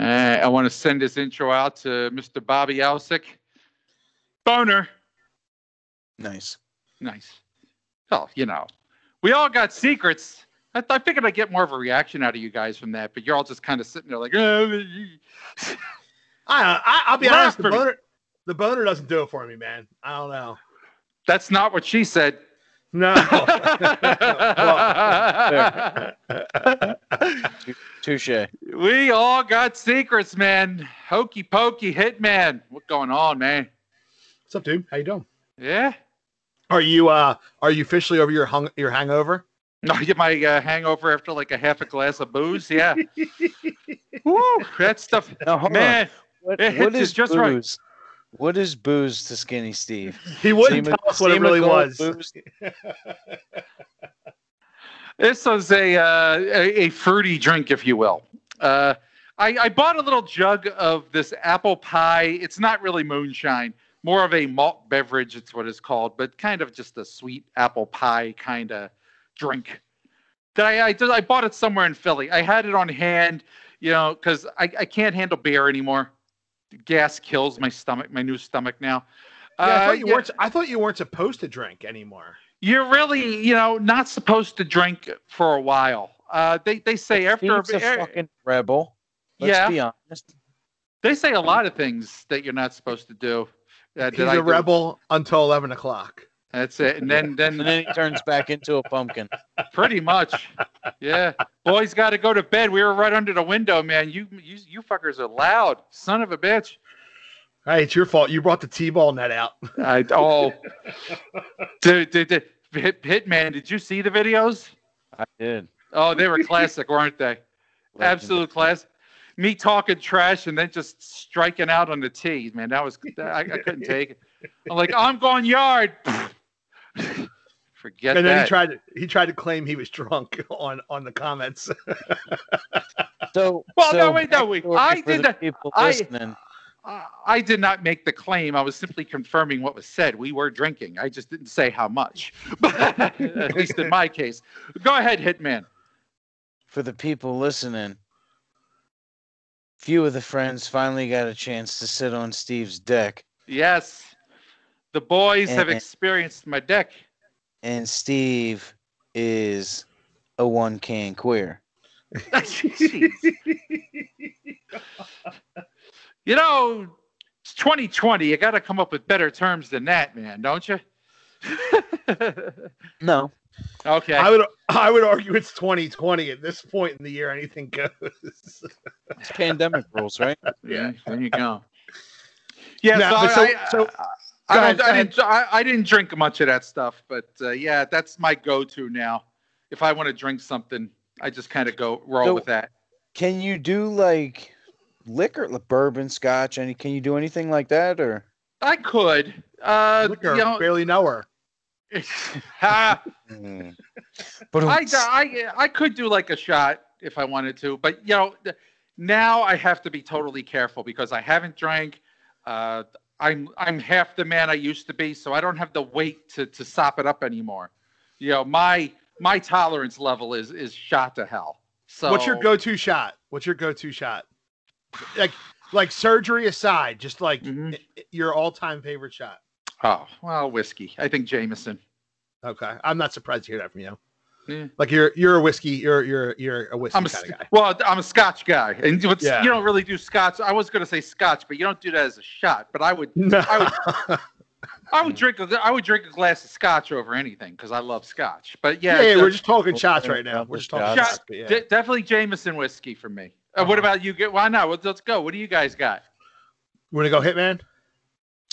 Uh, I want to send this intro out to Mr. Bobby Alsick. Boner. Nice. Nice. Well, you know, we all got secrets. I, I figured I'd get more of a reaction out of you guys from that, but you're all just kind of sitting there like, "Uh, I, I I'll be Rap honest. The for me. boner, the boner doesn't do it for me, man. I don't know. that's not what she said. No. Touche. we all got secrets, man. Hokey pokey hitman. What's going on, man? What's up, dude? How you doing? Yeah. Are you uh are you officially over your hung your hangover? No, I get my uh, hangover after like a half a glass of booze. Yeah. Woo, that stuff, Now, hold on. man. What, it what hits is you just right. booze? What is booze to Skinny Steve? He wouldn't Seema- tell us what it really was. This was a, uh, a a fruity drink, if you will. Uh, I, I bought a little jug of this apple pie. It's not really moonshine, more of a malt beverage. It's what it's called, but kind of just a sweet apple pie kind of drink. That I I, did, I bought it somewhere in Philly. I had it on hand, you know, because I, I can't handle beer anymore. Gas kills my stomach, my new stomach now. Yeah, I Uh, thought you yeah. weren't. I thought you weren't supposed to drink anymore. You're really, you know, not supposed to drink for a while. Uh, they they say after Steve's a eh, fucking rebel. Let's Yeah. be honest. they say a lot of things that you're not supposed to do. Uh, He's that I a do. rebel until eleven o'clock. That's it. And then And then then he turns back into a pumpkin. pretty much, yeah. Boys got to go to bed. We were right under the window, man. You you you fuckers are loud, son of a bitch. Hey, it's your fault. You brought the t-ball net out. I oh, dude, dude, dude. Hit, Hitman, did you see the videos? I did. Oh, they were classic, weren't they? Absolute class. Me talking trash and then just striking out on the tee, man. That was I, I couldn't take it. I'm like, I'm going yard. Forget and then that. he tried. To, he tried to claim he was drunk on on the comments. So, Well, no, so wait, no, wait. I did the that- People I- listening. I- I did not make the claim. I was simply confirming what was said. We were drinking. I just didn't say how much. At least in my case. Go ahead, Hitman. For the people listening, few of the friends finally got a chance to sit on Steve's deck, Yes. The boys have experienced my deck. and Steve is a one can queer. You know, it's 2020. You got to come up with better terms than that, man, don't you? No, okay. I would. I would argue it's 2020 at this point in the year. Anything goes. it's pandemic rules, right? yeah, there you go. Yeah, Now, so, so- I, I, so- I, ahead, don't, I, didn't, I, I didn't drink much of that stuff, but uh, yeah, that's my go-to now. If I want to drink something, I just kind of go roll So- with that. Can you do like liquor, like bourbon, scotch? Any? Can you do anything like that, or? I could. Uh, Liquor, you know, barely know her. Mm. But I, I, I could do like a shot if I wanted to, but you know, now I have to be totally careful because I haven't drank. Uh, I'm I'm half the man I used to be, so I don't have the weight to to sop it up anymore. You know, my my tolerance level is is shot to hell. So What's your go-to shot? What's your go-to shot? Like, like surgery aside, just like Mhm. i- your all-time favorite shot. Oh well, whiskey. I think Jameson. Okay, I'm not surprised to hear that from you. Yeah. Like you're you're a whiskey. You're you're you're a whiskey I'm a kind of guy. well, I'm a Scotch guy, and Yeah. you don't really do Scotch. I was going to say Scotch, but you don't do that as a shot. But I would No. I would I would drink a I would drink a glass of scotch over anything because I love scotch. But yeah, yeah, yeah, we're just talking shots right now. We're just talking shots. yeah. de- definitely Jameson whiskey for me. Uh, What Uh-huh. about you? Get why not? Let's, let's go. What do you guys got? You want to go Hitman?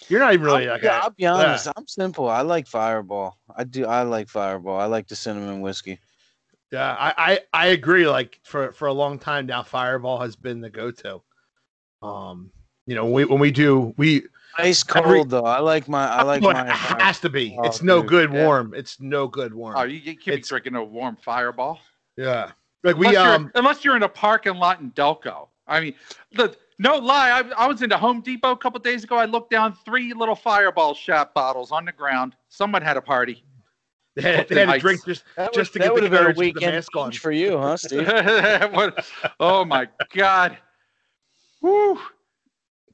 You're not even really I'll, like yeah, a- I'll be honest. I'm simple. I like Fireball. I do. I like Fireball. I like the cinnamon whiskey. Yeah, I, I I agree. Like for for a long time now, Fireball has been the go-to. Um, you know, when we when we do we Ice cold Every- though. I like my. I like it my. has to be. Oh, it's no dude, good yeah. warm. It's no good warm. Oh, you, you can't be It's- drinking a warm Fireball. yeah, like we unless, you're, um unless you're in a parking lot in Delco. I mean, the, no lie. I, I was into Home Depot a couple days ago. I looked down three little Fireball shot bottles on the ground. Someone had a party. they had, they had to drink just That would, just to that get would the have been a courage to the weekend mask on. for you, huh, Steve? What- oh my God. Woo.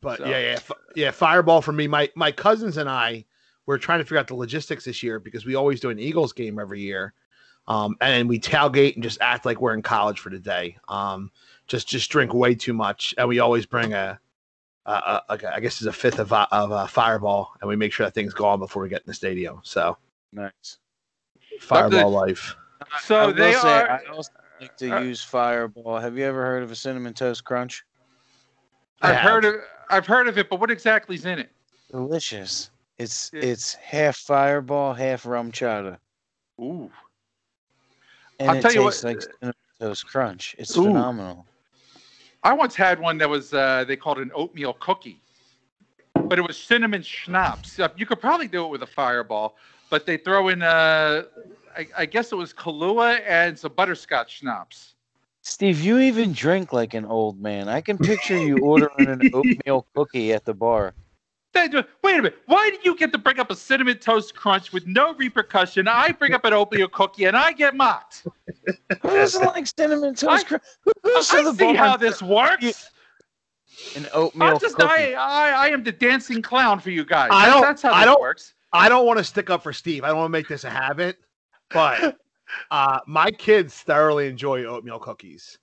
But So- yeah, yeah, fi- yeah. Fireball for me. My my cousins and I were trying to figure out the logistics this year because we always do an Eagles game every year, um, and we tailgate and just act like we're in college for the day. Um, just just drink way too much, and we always bring a, a, a, like a I guess it's a fifth of a- of a Fireball, and we make sure that thing's gone before we get in the stadium. So Nice. Fireball life. So I will they say, are. I also like to uh, use Fireball. Have you ever heard of a cinnamon toast crunch? I I've heard of. I've heard of it, but what exactly is in it? Delicious. It's Yeah. it's half Fireball, half RumChata, Ooh. and I'll it tell you what- tastes like cinnamon toast crunch. It's Ooh. phenomenal. I once had one that was uh, they called an oatmeal cookie, but it was cinnamon schnapps. Uh, You could probably do it with a fireball, but they throw in uh, I, I guess it was Kahlua and some butterscotch schnapps. Steve, you even drink like an old man. I can picture you ordering an oatmeal cookie at the bar. They do- Wait a minute. Why did you get to bring up a cinnamon toast crunch with no repercussion? I bring up an oatmeal cookie and I get mocked. Who doesn't like cinnamon toast crunch? Who goes to I see how this works. an oatmeal I'm just cookie? I, I I am the dancing clown for you guys. I don't- That's how I don't- works. I don't want to stick up for Steve. I don't want to make this a habit, but uh, my kids thoroughly enjoy oatmeal cookies.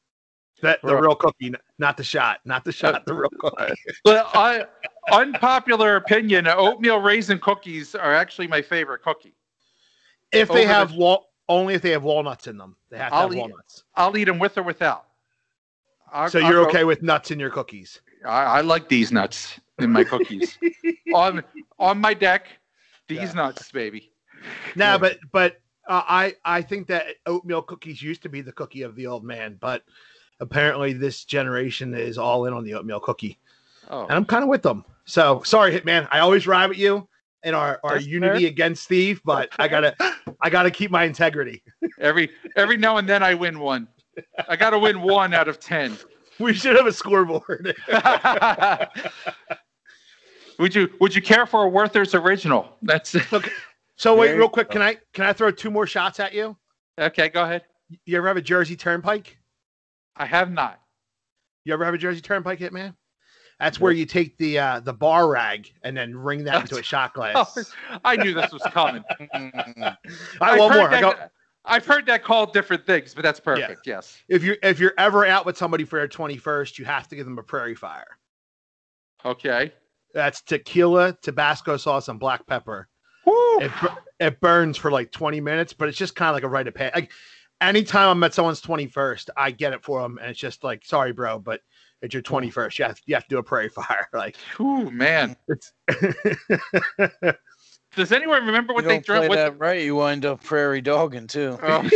That the Right. real cookie, not the shot, not the shot, the real cookie. But I, unpopular opinion, oatmeal raisin cookies are actually my favorite cookie. If they Over the- have wal, only if they have walnuts in them. They have to I'll have eat- walnuts. I'll eat them with or without. I'll- So I'll you're go- okay with nuts in your cookies? I, I like these nuts in my cookies. on on my deck, these Yeah. nuts, baby. Nah, Yeah. but but uh, I I think that oatmeal cookies used to be the cookie of the old man, but apparently this generation is all in on the oatmeal cookie, Oh, and I'm kind of with them. So sorry, Hitman. I always ride with you in our our That's unity fair. against Steve, but I gotta I gotta keep my integrity. every every now and then I win one. I got to win one out of ten. We should have a scoreboard. would you Would you care for a Werther's original? That's So wait, real quick, can I can I throw two more shots at you? okay. Go ahead. You ever have a Jersey Turnpike? I have not. You ever have a Jersey Turnpike, hit, man? That's where you take the uh, the bar rag and then ring that into a shot glass. I knew this was coming. Mm, right, I've one heard more. I that- got, I've heard that called different things, but that's perfect. Yes. if you're if you're ever out with somebody for their 21st, you have to give them a prairie fire. Okay. That's tequila, Tabasco sauce, and black pepper. Woo. It, it burns for like 20 minutes, but it's just kind of like a rite of passage. Like anytime I'm at someone's 21st, I get it for them, and it's just like, sorry, bro, but it's your 21st. You have you have to do a prairie fire. Like Ooh, man. it's. Does anyone remember what you they don't play drink? What, that right, you wind up prairie dogging too. Oh.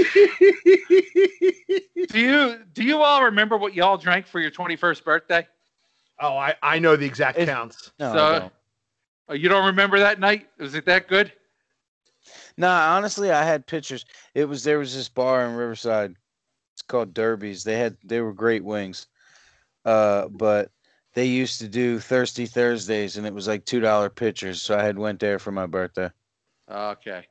do you Do you all remember what y'all drank for your 21st birthday? oh, I I know the exact It- counts. No, I So- don't. Oh, you don't remember that night? Was it that good? Nah, honestly, I had pictures. It was there was this bar in Riverside. It's called Derby's. They had they were great wings. Uh, but they used to do Thirsty Thursdays, and it was like two dollar pitchers. So I had went there for my birthday. Okay.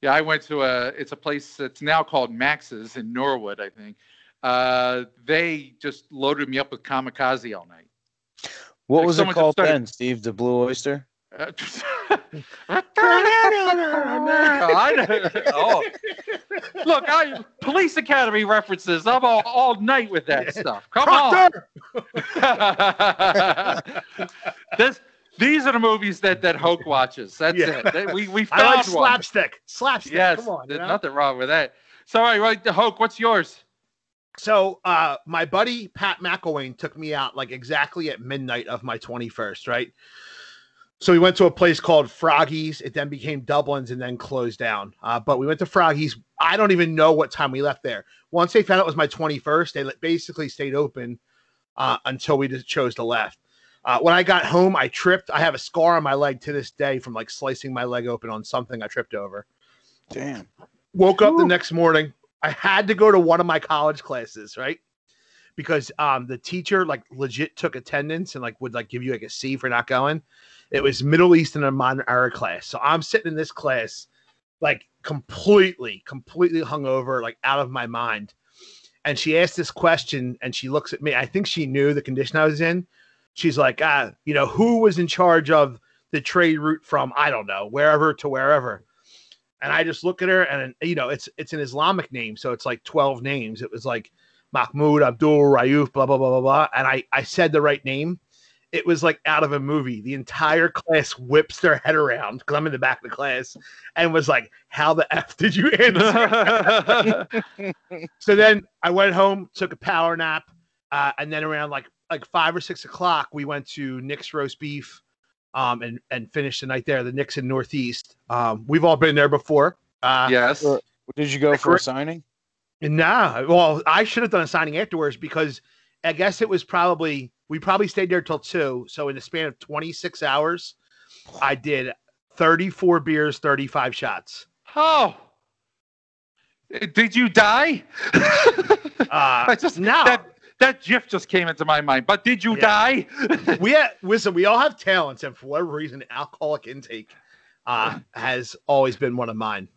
Yeah, I went to a. It's a place that's now called Max's in Norwood, I think. Uh, they just loaded me up with kamikaze all night. What Like was it called started- then, Steve? The Blue Oyster. I oh, look, I police academy references. I'm all, all night with that stuff. Come on. This, these are the movies that that Hoke watches. That's Yeah. it. That- we we I found like one. slapstick. Slapstick. Yes, Come on. you there's know? nothing wrong with that. So, all right, Hoke, what's yours? So uh my buddy Pat McElwain took me out like exactly at midnight of my 21st, right? So we went to a place called Froggy's. It then became Dublin's and then closed down. Uh, but we went to Froggy's. I don't even know what time we left there. Once they found out it was my 21st, they basically stayed open uh, until we just chose to left. Uh, when I got home, I tripped. I have a scar on my leg to this day from like slicing my leg open on something I tripped over. Damn. Woke up the next morning. I had to go to one of my college classes, right? Because um the teacher like legit took attendance and like would like give you like a C for not going. It was Middle Eastern and a modern era class. So I'm sitting in this class like completely, completely hungover, like out of my mind. and she asked this question, and she looks at me. I think she knew the condition I was in. She's like, ah, you know, who was in charge of the trade route from I don't know wherever to wherever? And I just look at her, and you know, it's it's an Islamic name, so it's like twelve names. It was like Mahmoud Abdul Rayouf, blah blah blah blah blah. And I I said the right name. It was like out of a movie. The entire class whips their head around because I'm in the back of the class, and was like, "How the f did you answer?" so then I went home, took a power nap, uh, and then around like like five or six o'clock, we went to Nick's roast beef, um, and and finished the night there. The Nick's in Northeast. Um, we've all been there before. Uh, yes. Did you go for a signing? Nah, well, I should have done a signing afterwards because I guess it was probably we probably stayed there till two. So in the span of 26 hours, I did 34 beers, 35 shots. Oh. Did you die? Uh, I just no, that that GIF just came into my mind. But did you Yeah. die? we had, listen, we all have talents, and for whatever reason, alcoholic intake uh, has always been one of mine.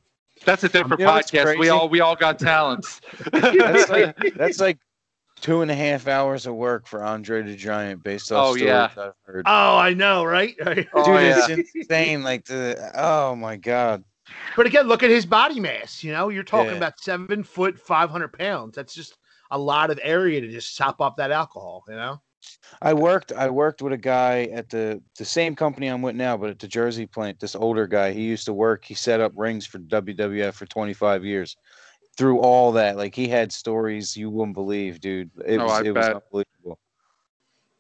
That's a different You know podcast. We all we all got talents. That's like that's like two and a half hours of work for Andre the Giant based off Oh, stories yeah. I've heard. Oh, I know, right? Oh, Dude, yeah. it's insane. Like the oh my god. But again, look at his body mass. You know, you're talking Yeah. about seven foot, 500 pounds. That's just a lot of area to just sop off that alcohol, you know? I worked I worked with a guy at the the same company I'm with now, but at the Jersey plant. This older guy, he used to work. He set up rings for WWF for 25 years. Through all that, like he had stories you wouldn't believe, dude. It Oh, was I it was bet. unbelievable.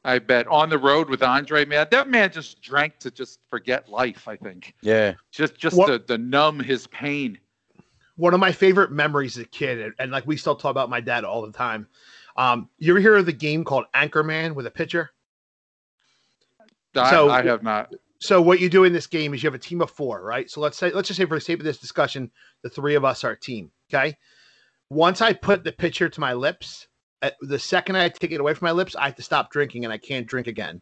I bet on the road with Andre, man, that man just drank to just forget life. I think Yeah. just just What- to, to numb his pain. One of my favorite memories as a kid, and, and like we still talk about my dad all the time. Um, you ever hear of the game called Anchorman with a pitcher? I, So- I have not. So what you do in this game is you have a team of four, right? So let's say let's just say for the sake of this discussion, the three of us are a team. Okay. Once I put the pitcher to my lips, the second I take it away from my lips, I have to stop drinking and I can't drink again.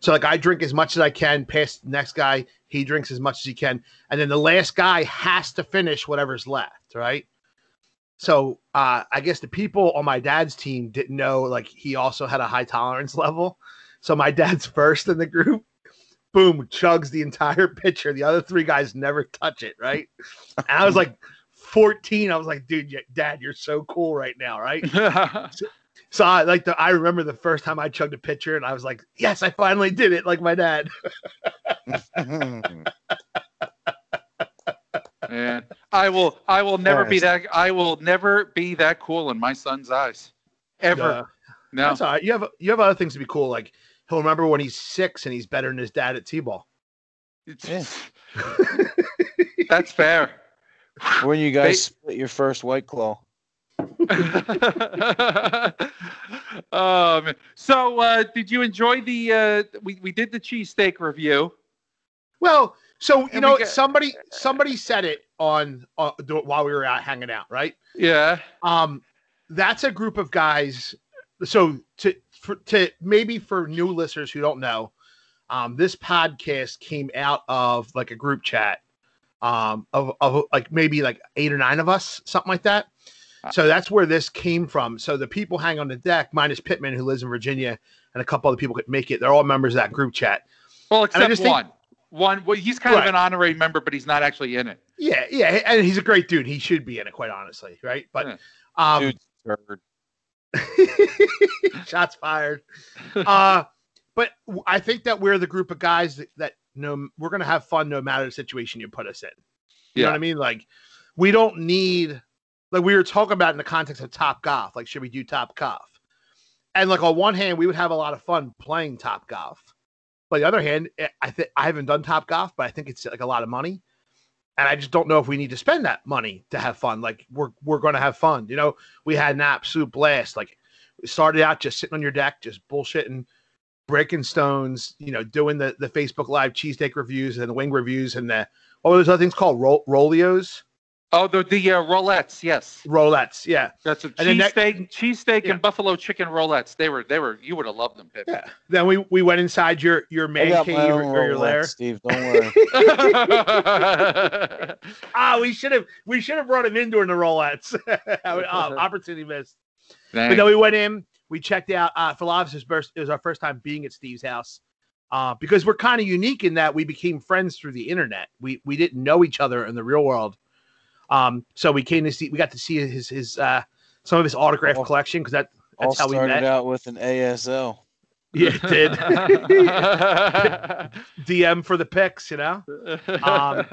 So like I drink as much as I can, pass the next guy, he drinks as much as he can, and then the last guy has to finish whatever's left, right? So uh, I guess the people on my dad's team didn't know like he also had a high tolerance level. So my dad's first in the group boom, chugs the entire pitcher. The other three guys never touch it, right? And I was like 14. I was like, dude, y- dad, you're so cool right now, right? So I like the I remember the first time I chugged a pitcher and I was like, yes, I finally did it, like my dad. Man, I will I will never be that I will never be that cool in my son's eyes. Ever. Uh, no. That's all right. You have you have other things to be cool. Like he'll remember when he's six and he's better than his dad at t-ball. Yeah. That's fair. when you guys They- split your first white claw. um, so uh, did you enjoy the uh, we, we did the cheesesteak review Well, so you know, we got- somebody somebody said it on uh, do- while we were out hanging out, right? yeah Um, that's a group of guys. So to for, to maybe for new listeners who don't know, um, this podcast came out of like a group chat, um, of of like maybe like eight or nine of us, something like that. So that's where this came from. So the people hang on the deck, minus Pittman, who lives in Virginia, and a couple other people could make it. They're all members of that group chat. well except just think- one one well he's kind of an honorary member but he's not actually in it Yeah, yeah, and he's a great dude. He should be in it, quite honestly, right? But Yeah. um, Dude, third. Shots fired. Uh, but I think that we're the group of guys that, that no, we're gonna have fun no matter the situation you put us in. You know what I mean? Like, we don't need like we were talking about in the context of Top Golf. Like, should we do Top Golf? And like on one hand, we would have a lot of fun playing Top Golf. But the other hand, eh, I think I haven't done Top Golf, but I think it's like a lot of money. And I just don't know if we need to spend that money to have fun. Like we're we're gonna have fun. You know, we had an absolute blast. Like started out just sitting on your deck, just bullshitting, breaking stones, you know, doing the, the Facebook live cheesesteak reviews and the wing reviews and the what were those other things called? Roll Rolios? Oh the the uh, rolettes yes Rolettes, yeah. that's a And then that- cheesesteak cheesesteak Yeah. and buffalo chicken rolettes they were they were you would have loved them Pip. Yeah. Then we we went inside your your I man cave my or, own or your Rolex, lair. Steve. Don't worry. Ah, we should have we should have brought him in during the Rolettes. uh, opportunity missed. But then we went in, we checked out uh for a lot of us, it was first- it was our first time being at Steve's house. Uh, because we're kind of unique in that we became friends through the internet. We we didn't know each other in the real world. Um, so we came to see we got to see his his uh some of his autograph Oh. collection because that All that's how we started met. out with an ASL. Yeah, it did. DM for the pics, you know. Um,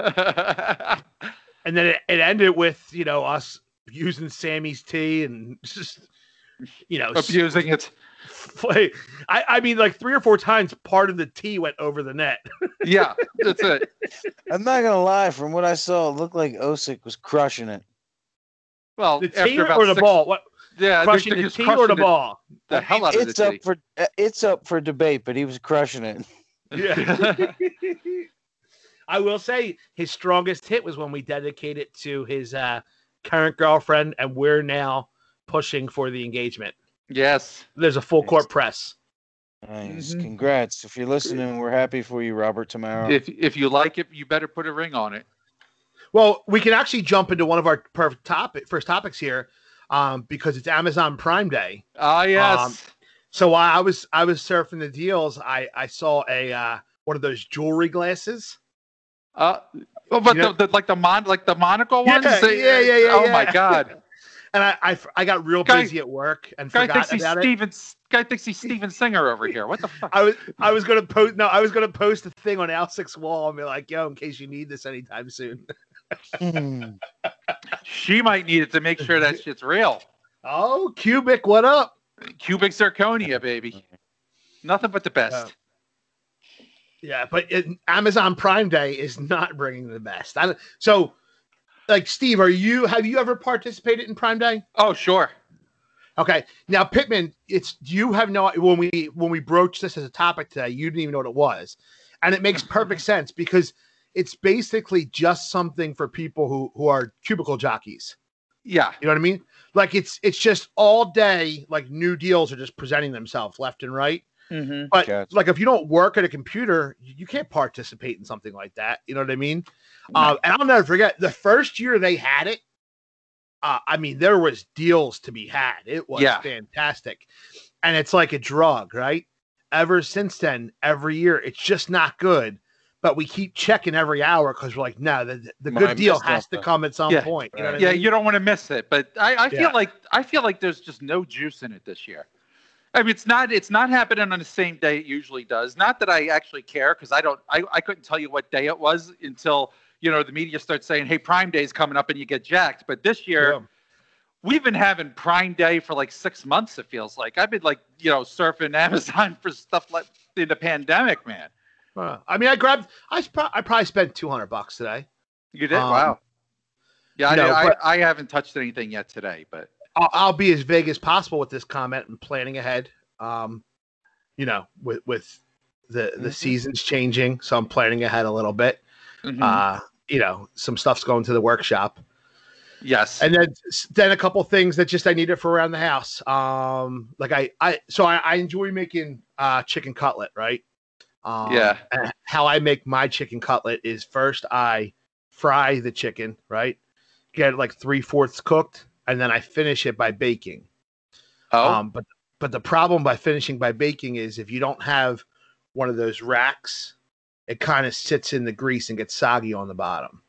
And then it, it ended with, you know, us using Sammy's tee and just you know s- abusing it. I, I mean like three or four times part of the tee went over the net. Yeah, that's it. I'm not gonna lie. From what I saw, it looked like Osick was crushing it. Well, The tee after about or the six- ball? What Yeah, crushing the just tee or the ball? The hell out of It's the up tee. for uh, it's up for debate, but he was crushing it. Yeah. I will say his strongest hit was when we dedicated to his uh, current girlfriend, and we're now pushing for the engagement. Yes. There's a full court press. Nice. Mhm. Congrats. If you're listening, we're happy for you, Robert Tomorrow. If if you like it, you better put a ring on it. Well, we can actually jump into one of our per- topic first topics here, um, because it's Amazon Prime Day. Ah, yes. Um, So while I was I was surfing the deals, I I saw a uh, one of those jewelry glasses. uh, oh, but you know- the, the like the mon like the monocle ones. they- yeah, yeah, yeah, Oh yeah. my god. And I, I, I got real Guy- busy at work and Guy forgot thinks he's about it. Steven. Guy thinks he's Steven Singer over here. What the fuck? I was I was gonna post no, I was gonna post a thing on Alsic's wall and be like, yo, in case you need this anytime soon. Hmm. She might need it to make sure that shit's real. Oh, Cubic, what up? Cubic zirconia, baby. Nothing but the best. Yeah, but it, Amazon Prime Day is not bringing the best. I, so, like, Steve, are you have you ever participated in Prime Day? Oh, sure. Okay, now Pittman, it's you have no when we when we broached this as a topic today, you didn't even know what it was, and it makes perfect sense because it's basically just something for people who who are cubicle jockeys. Yeah. You know what I mean? Like it's it's just all day, like new deals are just presenting themselves left and right. Mm-hmm. But Gotcha. like if you don't work at a computer, you you can't participate in something like that. You know what I mean? Uh, and I'll never forget the first year they had it. Uh, I mean, there was deals to be had. It was Yeah. fantastic, and it's like a drug, right? Ever since then, every year it's just not good. But we keep checking every hour because we're like, no, the, the Might good deal has to something. come at some Yeah. point. You know what I Yeah, mean? you don't want to miss it, but I, I feel Yeah. like I feel like there's just no juice in it this year. I mean, it's not it's not happening on the same day it usually does. Not that I actually care because I don't I, I couldn't tell you what day it was until you know the media starts saying, "Hey, Prime Day's coming up," and you get jacked. But this year, Yeah. we've been having Prime Day for like six months. It feels like I've been like you know surfing Amazon for stuff like in the pandemic, man. Uh, I mean, I grabbed. I I probably spent two hundred bucks today. You did Um, wow. Yeah, I, no, I, but- I haven't touched anything yet today, but I'll, I'll be as vague as possible with this comment and planning ahead. Um, you know, with with the the Mhm. seasons changing, so I'm planning ahead a little bit. mhm. Uh, you know, some stuff's going to the workshop, yes. and then then a couple things that just I needed for around the house. Um, like I I so I, I enjoy making uh chicken cutlet, right? Um, Yeah. How I make my chicken cutlet is first I fry the chicken, right? Get it like three fourths cooked, and then I finish it by baking. oh, Um, but but the problem by finishing by baking is if you don't have one of those racks, it kind of sits in the grease and gets soggy on the bottom.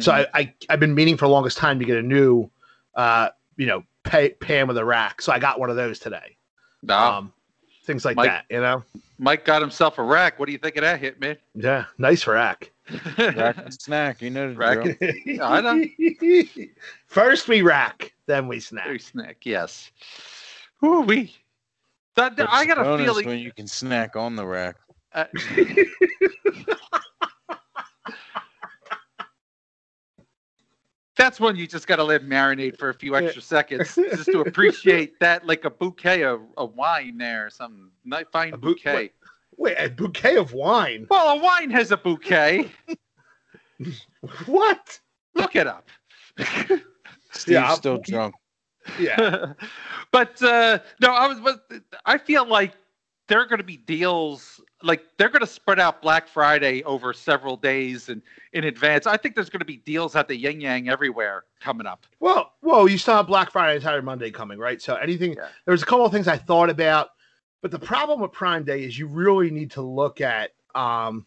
So mhm. I, I I've been meaning for the longest time to get a new, uh, you know, pay, pan with a rack. So I got one of those today. No. Um, things like Mike- that, you know. Mike got himself a rack. What do you think of that, hit, Hitman? Yeah, nice rack. Rack and snack, you know Rack drill. I know. First we rack, then we snack. Very snack, yes. Ooh, we. That, But I got a bonus feeling. when you can snack on the rack. uh, that's when you just got to let it marinate for a few extra seconds just to appreciate that, like a bouquet of, of wine there, some nice fine A bou- bouquet. Wait, a bouquet of wine. Well, a wine has a bouquet. What? Look it up. Steve's Yeah, I'm- still drunk. Yeah. but uh, no, I was. But I feel like there are going to be deals like they're going to spread out Black Friday over several days and in advance. I think there's going to be deals at the Yin Yang everywhere coming up. Well, well, you still have Black Friday and Cyber Monday coming, right? So anything Yeah. there was a couple of things I thought about, but the problem with Prime Day is you really need to look at um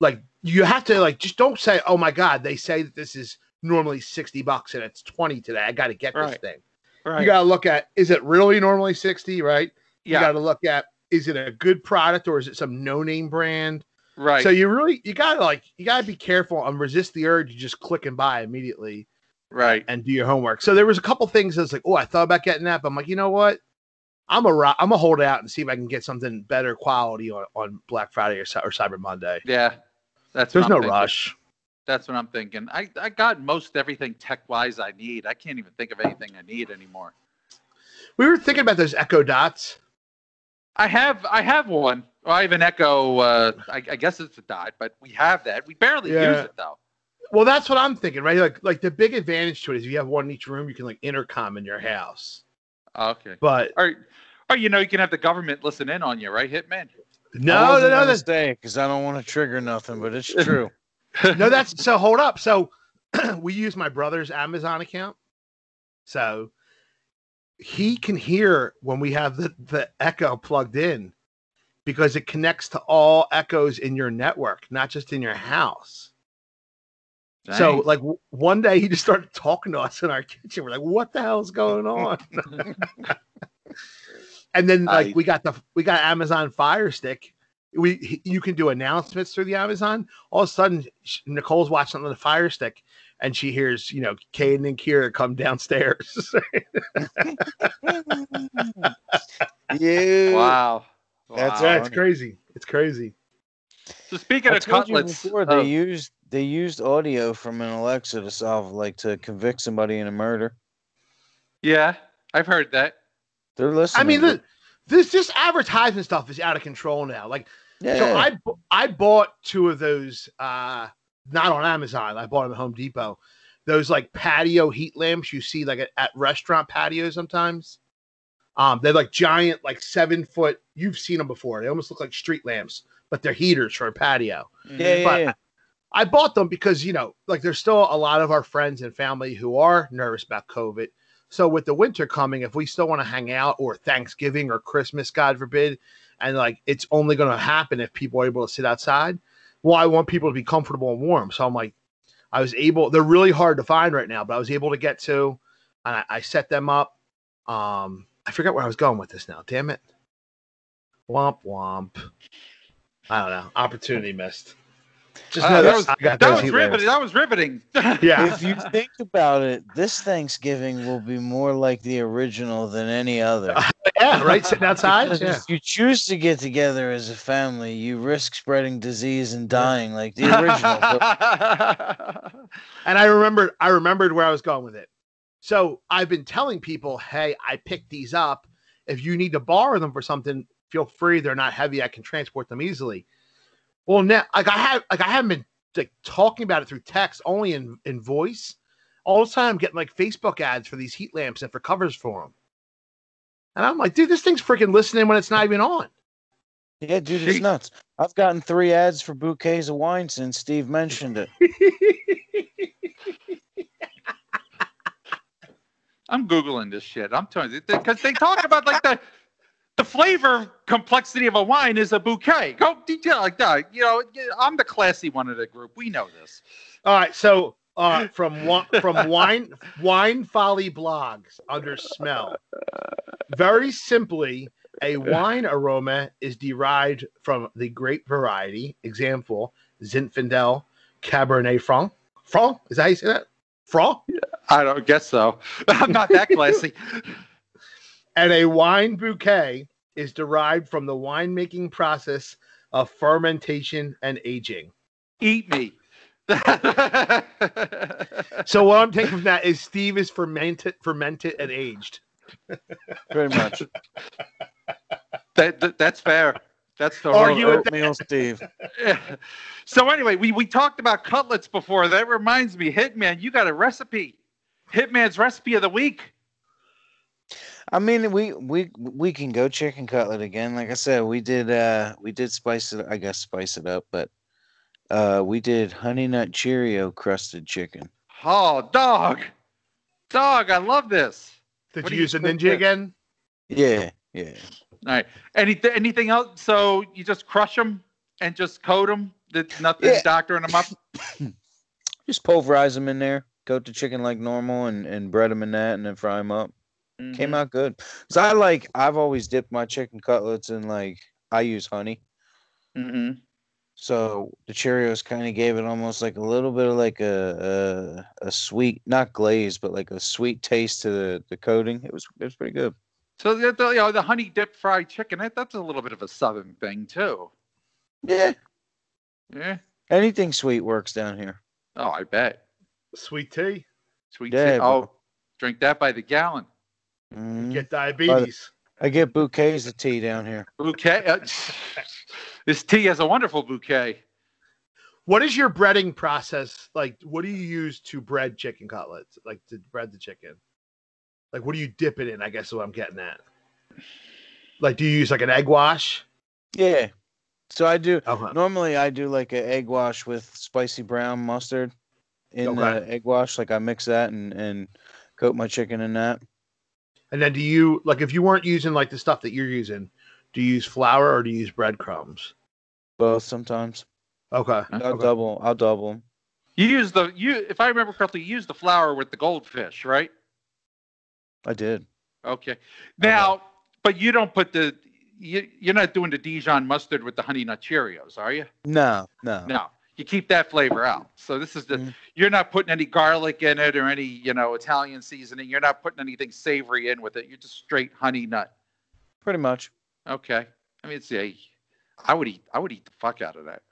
like you have to like just don't say, Oh my god, they say that this is normally 60 bucks and it's 20 today. I gotta get this thing. Right. You gotta look at is it really normally 60, right? yeah. You gotta look at is it a good product or is it some no-name brand? right. So you really you gotta like you gotta be careful and resist the urge to just click and buy immediately right. and do your homework. So there was a couple things that's like, oh, I thought about getting that, but I'm like, you know what? I'm a ro- I'm a hold out and see if I can get something better quality on, on Black Friday or, or Cyber Monday. Yeah. That's There's no thinking. rush. That's what I'm thinking. I, I got most everything tech wise I need. I can't even think of anything I need anymore. We were thinking about those Echo Dots. I have I have one. Well, I have an Echo. Uh, I, I guess it's a dot, but we have that. We barely Yeah. use it though. Well, that's what I'm thinking, right? Like like the big advantage to it is if you have one in each room, you can like intercom in your house. Oh, okay. But Or, or you know, you can have the government listen in on you, right, Hitman? no, no, no, that's, because I don't want to trigger nothing, but it's true. no, that's so hold up. So we use my brother's Amazon account. So he can hear when we have the, the echo plugged in because it connects to all echoes in your network, not just in your house. So like w- one day he just started talking to us in our kitchen. We're like, what the hell's going on? and then like I- we got the we got Amazon Fire Stick. We he- you can do announcements through the Amazon. All of a sudden, sh- Nicole's watching on the Fire Stick, and she hears you know Caden and Kira come downstairs. yeah. wow. That's Wow. yeah, it's crazy. It's crazy. So speaking I of told cutlets, before, they oh. used they used audio from an Alexa to solve like to convict somebody in a murder. yeah, I've heard that. They're listening. I mean, the, this this advertisement stuff is out of control now. Like yeah, So I I bought two of those uh not on Amazon. I bought them at Home Depot. Those like patio heat lamps you see like at, at restaurant patios sometimes. Um, they're like giant, like seven foot. You've seen them before. They almost look like street lamps, but they're heaters for a patio. yeah, yeah, but- yeah. I bought them because you know, like there's still a lot of our friends and family who are nervous about COVID. So with the winter coming, if we still want to hang out or Thanksgiving or Christmas, God forbid, and like it's only going to happen if people are able to sit outside. Well, I want people to be comfortable and warm. So I'm like, I was able. They're really hard to find right now, but I was able to get to, and I, I set them up. Um, I forget where I was going with this now. Damn it. Womp womp. I don't know. Opportunity missed. Just Uh, know that that was- got That was riveting. That was riveting. Yeah. If you think about it, this Thanksgiving will be more like the original than any other. yeah, right. Sitting outside. Yeah. if you choose to get together as a family, you risk spreading disease and dying like the original. And I remembered, I remembered where I was going with it. So I've been telling people, hey, I picked these up. If you need to borrow them for something, feel free. They're not heavy. I can transport them easily. Well, now, like I have, like I haven't been like talking about it through text, only in in voice. All the time, I'm getting like Facebook ads for these heat lamps and for covers for them. And I'm like, dude, this thing's freaking listening when it's not even on. yeah, dude, it's nuts. I've gotten three ads for bouquets of wine since Steve mentioned it. I'm googling this shit. I'm telling you because they talk about like the the flavor complexity of a wine is a bouquet. Go detail like that. You know, I'm the classy one of the group. We know this. All right, so uh, from wa- from wine wine folly blogs under smell. Very simply, a wine aroma is derived from the grape variety. Example: Zinfandel, Cabernet Franc. Franc is that how you say that? Franc. I don't guess so. I'm not that classy. And a wine bouquet is derived from the winemaking process of fermentation and aging. Eat me. So what I'm taking from that is Steve is fermented, fermented and aged. Very much. that, that- that's fair. That's the Are whole- you a- Oatmeal Steve. so anyway, we, we talked about cutlets before. That reminds me, Hitman, you got a recipe. Hitman's recipe of the week. I mean, we we we can go chicken cutlet again. Like I said, we did uh we did spice it. I guess spice it up, but uh we did honey nut Cheerio crusted chicken. Oh, dog, dog, I love this. Did What you do you use a ninja that- again? Yeah, yeah. All right. Anything anything else? So you just crush them and just coat them. That nothing Yeah. doctoring them up. Just pulverize them in there. Coat the chicken like normal and and bread them in that, and then fry them up. Came Mhm. out good. So I like. I've always dipped my chicken cutlets in like I use honey. Mhm. So the Cheerios kind of gave it almost like a little bit of like a a, a sweet, not glaze, but like a sweet taste to the, the coating. It was it was pretty good. So the, the, you know the honey dip fried chicken. That, that's a little bit of a southern thing too. Yeah, Yeah. anything sweet works down here. Oh, I bet. Sweet tea. Sweet. Yeah, tea. bro. Oh, drink that by the gallon. Mhm. Get diabetes. I get bouquets of tea down here. Bouquet. Uh, this tea has a wonderful bouquet. What is your breading process like? What do you use to bread chicken cutlets? Like to bread the chicken? Like what do you dip it in? I guess is what I'm getting at. Like, do you use like an egg wash? Yeah. So I do. Okay. Normally, I do like an egg wash with spicy brown mustard in Okay. the egg wash. Like I mix that and and coat my chicken in that. And then do you like if you weren't using like the stuff that you're using, do you use flour or do you use breadcrumbs? Both sometimes. Okay. I'll okay. double. I'll double 'em. You use the you if I remember correctly, you use the flour with the goldfish, right? I did. Okay. Now, but you don't put the you, you're not doing the Dijon mustard with the honey nut Cheerios, are you? No, no. No. You keep that flavor out. So this is the Mhm. you're not putting any garlic in it or any, you know, Italian seasoning. You're not putting anything savory in with it. You're just straight honey nut. Pretty much. Okay. I mean, it's a I would eat I would eat the fuck out of that.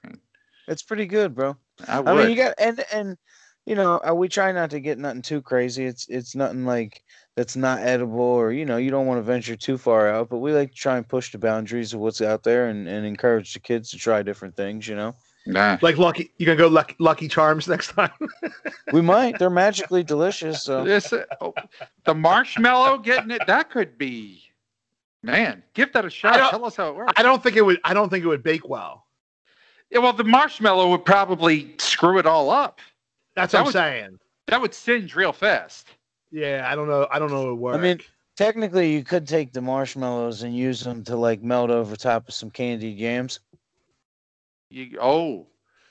It's pretty good, bro. I would. I mean, you got and and you know uh, we try not to get nothing too crazy. It's it's nothing like that's not edible or you know you don't want to venture too far out. But we like to try and push the boundaries of what's out there and and encourage the kids to try different things. You know, Nah. Like lucky, you gonna go lucky, lucky Charms next time? we might. They're magically delicious. So This, uh, oh, the marshmallow getting it, that could be, man, give that a shot. Tell us how it works. I don't think it would. I don't think it would bake well. Yeah, well, the marshmallow would probably screw it all up. That's That what I'm was- saying. That would singe real fast. Yeah, I don't know. I don't know. It would work. I mean, technically, you could take the marshmallows and use them to like melt over top of some candied yams. You oh,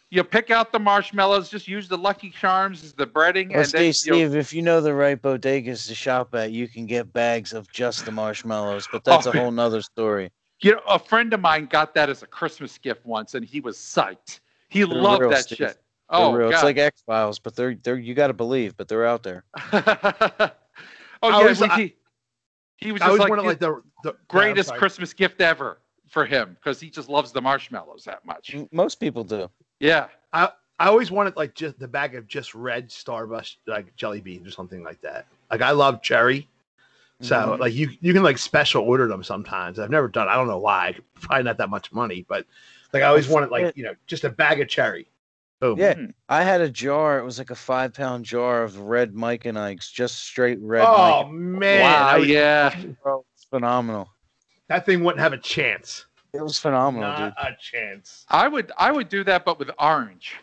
you pick out the marshmallows, just use the Lucky Charms as the breading, Or and then Steve, you'll- Steve, if you know the right bodegas to shop at, you can get bags of just the marshmallows. But that's Oh, a whole nother story. you know, a friend of mine got that as a Christmas gift once, and he was psyched. He loved real, that Steve. shit. They're Oh, real. It's like X Files, but they're they're you got to believe, but they're out there. oh I yeah, always- we- I- he, he was I just always like, wanted the like the, the greatest yeah, Christmas gift ever for him because he just loves the marshmallows that much. Most people do. Yeah. I I always wanted like just the bag of just red Starburst like jelly beans or something like that. Like I love cherry, so Mhm. like you you can like special order them sometimes. I've never done. I don't know why. Probably not that much money, but like I always wanted like you know just a bag of cherry. Boom. Yeah. Hmm. I had a jar. It was like a five pound jar of red Mike and Ike's, just straight red Oh Mike. man, wow. I yeah. Bro, it's phenomenal. That thing wouldn't have a chance. It was phenomenal, Not dude. a chance. I would I would do that, but with orange.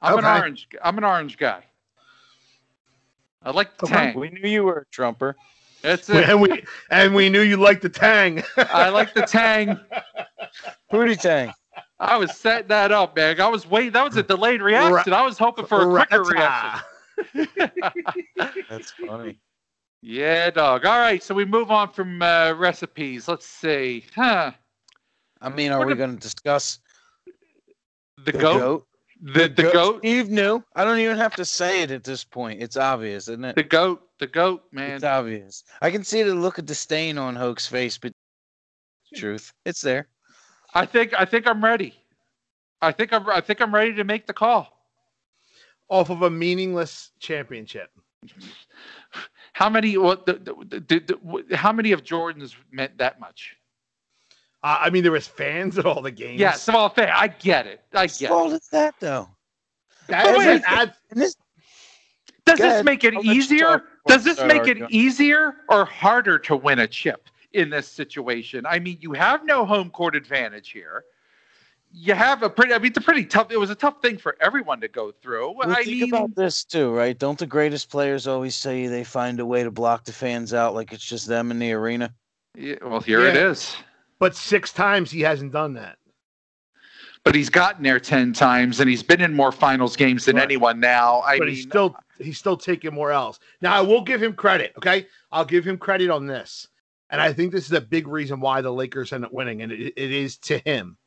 I'm an orange. I'm an orange guy. I like the Okay. tang. We knew you were a trumper. That's it. And we and we knew you liked the tang. I like the tang. Pootie Tang. I was setting that up, man. I was waiting. That was a delayed reaction. I was hoping for a quicker Rata. reaction. That's funny. Yeah, dog. All right, so we move on from uh, recipes. Let's see. Huh. I mean, are What we a- going to discuss The, goat. The, the goat. Steve knew. I don't even have to say it at this point. It's obvious, isn't it? The goat. The goat, man. It's obvious. I can see the look of disdain on Hoke's face, but truth, it's there. I think I think I'm ready. I think I'm I think I'm ready to make the call. Off of a meaningless championship. How many what the, the, the, the, how many of Jordan's meant that much? Uh, I mean, there was fans at all the games. Yes, small fair. I get it. I Whose get fault it. is that though? that But is wait, an ad. This Does this ahead. make it I'll easier. Does this Start make it arguing. easier or harder to win a chip in this situation? I mean, you have no home court advantage here. You have a pretty. I mean, it's a pretty tough. It was a tough thing for everyone to go through. Well, I think mean, about this too, right? Don't the greatest players always say they find a way to block the fans out, like it's just them in the arena? yeah, well, here it Yeah. is. But six times he hasn't done that. But he's gotten there ten times, and he's been in more finals games than Right. anyone now. I but mean, he's still he's still taking more L's. Now I will give him credit. Okay, I'll give him credit on this, and I think this is a big reason why the Lakers end up winning, and it, it is to him.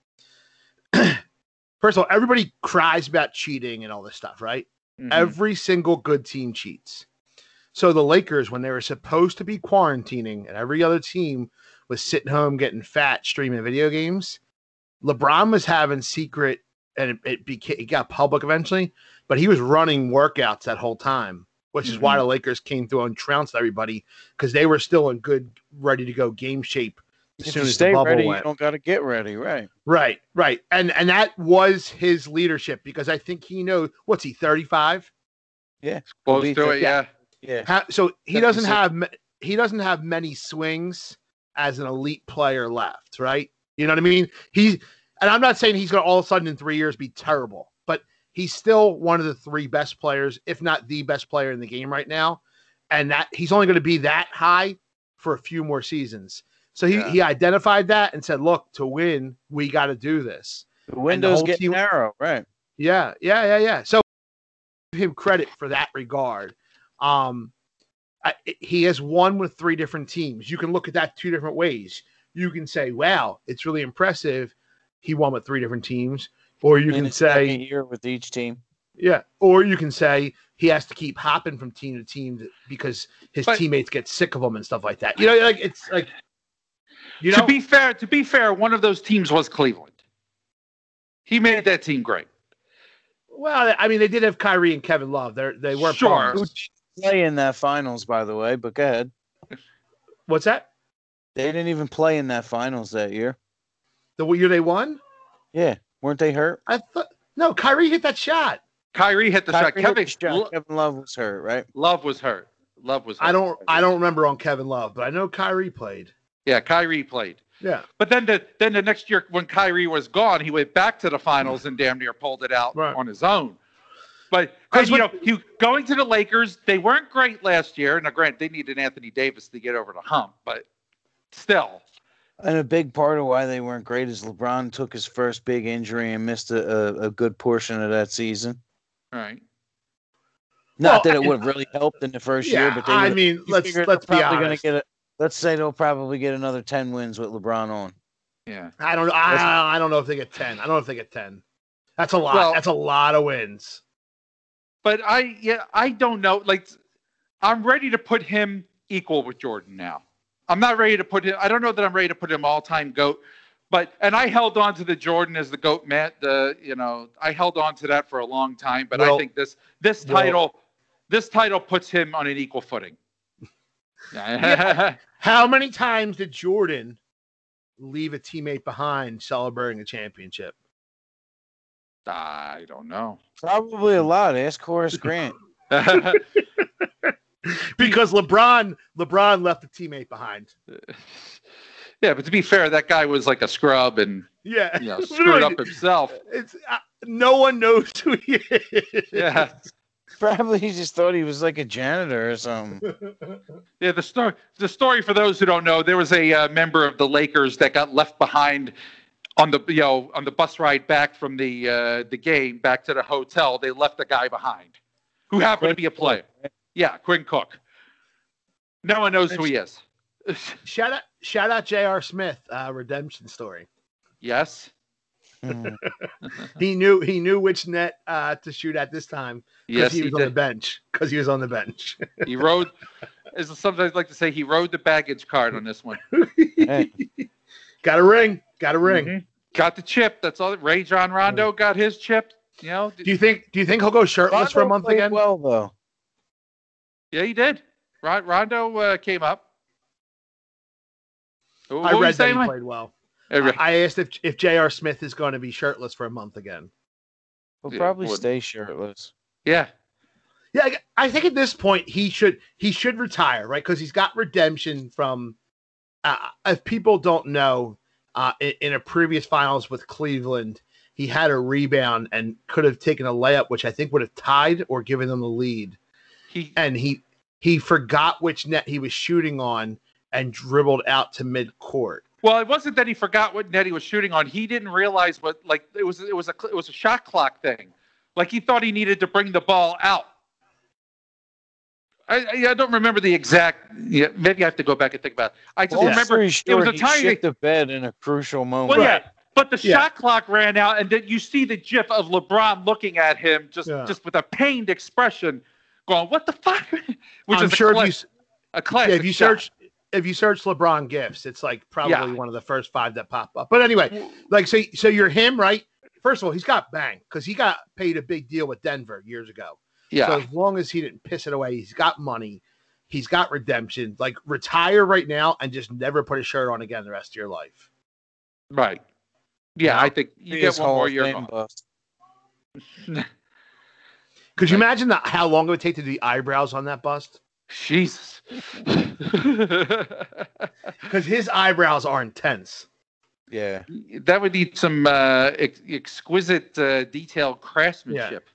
First of all, everybody cries about cheating and all this stuff, right? mhm. Every single good team cheats. So the Lakers, when they were supposed to be quarantining, and every other team was sitting home getting fat streaming video games, LeBron was having secret, and it, it became it got public eventually. But he was running workouts that whole time, which is why the Lakers came through and trounced everybody because they were still in good, ready to go game shape as If soon you as stay the bubble ready, you don't got to get ready, right? Right, right, and and that was his leadership because I think he knows what's he thirty five. close beat to it. Yeah. Yeah. Ha- so he doesn't have he doesn't have many swings as an elite player left, right? You know what I mean? He and I'm not saying he's going to all of a sudden in three years be terrible, but he's still one of the three best players, if not the best player in the game right now. And that he's only going to be that high for a few more seasons. So he, Yeah. he identified that and said, "Look, to win, we got to do this." The window's getting team- narrow, right? Yeah, yeah, yeah, yeah. So give him credit for that regard. Um, I, he has won with three different teams. You can look at that two different ways. You can say, "Wow, it's really impressive." He won with three different teams, or you In can say, year with each team. "Yeah," or you can say he has to keep hopping from team to team because his But- teammates get sick of him and stuff like that. You know, like it's like, you know, to be fair, to be fair, one of those teams was Cleveland. He made that team great. well, I mean, they did have Kyrie and Kevin Love. They they weren't Sure. bums. Play in that finals, by the way, but go ahead. What's that? They didn't even play in that finals that year. The year they won? Yeah, weren't they hurt? I thought no, Kyrie hit that shot. Kyrie hit the shot. Kyrie hit Kevin, the shot. Lo- Kevin Love was hurt, right? Love was hurt. Love was. Hurt. I don't I don't remember on Kevin Love, but I know Kyrie played. Yeah, Kyrie played. Yeah. But then the then the next year when Kyrie was gone, he went back to the finals and damn near pulled it out Right. on his own. But 'Cause you know, he going to the Lakers, they weren't great last year. Now, grant they needed Anthony Davis to get over the hump, but still, And a big part of why they weren't great is LeBron took his first big injury and missed a, a, a good portion of that season. right? Not Well, that it would have really helped in the first year, but they I mean, let's figure let's they're be honest. Gonna get a, let's say they'll probably get another ten wins with LeBron on. Yeah. I don't I, I don't know if they get 10. I don't know if they get 10. That's a lot. Well- That's a lot of wins. But I yeah, I don't know. Like I'm ready to put him equal with Jordan now. I'm not ready to put him I don't know that I'm ready to put him all time GOAT. But and I held on to the Jordan as the GOAT Matt. The you know, I held on to that for a long time, but I think this this well- title this title puts him on an equal footing. Yeah. How many times did Jordan leave a teammate behind celebrating a championship? I don't know. Probably a lot. Ask Horace Grant. Because LeBron LeBron left a teammate behind. yeah, but to be fair, that guy was like a scrub and Yeah. you know, screwed up himself. It's uh, no one knows who he is. Yeah. Probably he just thought he was like a janitor or something. Yeah, the story. The story for those who don't know, there was a uh, member of the Lakers that got left behind on the you know on the bus ride back from the uh, the game back to the hotel. They left a guy behind who happened to be a player. Yeah, Quinn Cook. No one knows who he is. Shout out, shout out, J.R. Smith, uh, redemption story. yes. He knew he knew which net uh, to shoot at this time because yes, he he, was on the bench. Because he was on the bench. He rode. As sometimes like to say, he rode the baggage card on this one. Hey, got a ring. Got a ring. Mhm. Got the chip. That's all. Rajon Rondo got his chip. You know. Do you think? Do you think he'll go shirtless for a month again? Well, though. Yeah, he did. Rondo uh, came up. What I read that he played well. I asked if if J.R. Smith is going to be shirtless for a month again. He'll Yeah, probably would- stay shirtless. Yeah. Yeah, I- I think at this point he should he should retire, right? Because he's got redemption from. Uh, if people don't know, uh, in, in a previous finals with Cleveland, he had a rebound and could have taken a layup, which I think would have tied or given them the lead. He And he he forgot which net he was shooting on and dribbled out to mid court. Well, it wasn't that he forgot what net he was shooting on. He didn't realize what like it was. It was a it was a shot clock thing. Like he thought he needed to bring the ball out. I, I I don't remember the exact. Yeah, maybe I have to go back and think about. It. I just Long remember story it was a tiny. shit the bed in a crucial moment. Well, yeah, but the Yeah. shot clock ran out, and then you see the gif of LeBron looking at him, just Yeah. just with a pained expression, going, "What the fuck?" Which I'm is sure a, cla- if you s- a classic. yeah, if you shot. search if you search LeBron gifts, it's like probably Yeah. one of the first five that pop up. But anyway, like so so you're him, right? First of all, he's got bang because he got paid a big deal with Denver years ago. yeah, So as long as he didn't piss it away, he's got money. He's got redemption. Like retire right now and just never put a shirt on again the rest of your life. right. Yeah, Yeah. I think you He get one more of year. Fame going. Could you imagine that, how long it would take to do the eyebrows on that bust? Jesus. Because his eyebrows are intense. Yeah. that would need some uh, ex- exquisite uh, detailed craftsmanship.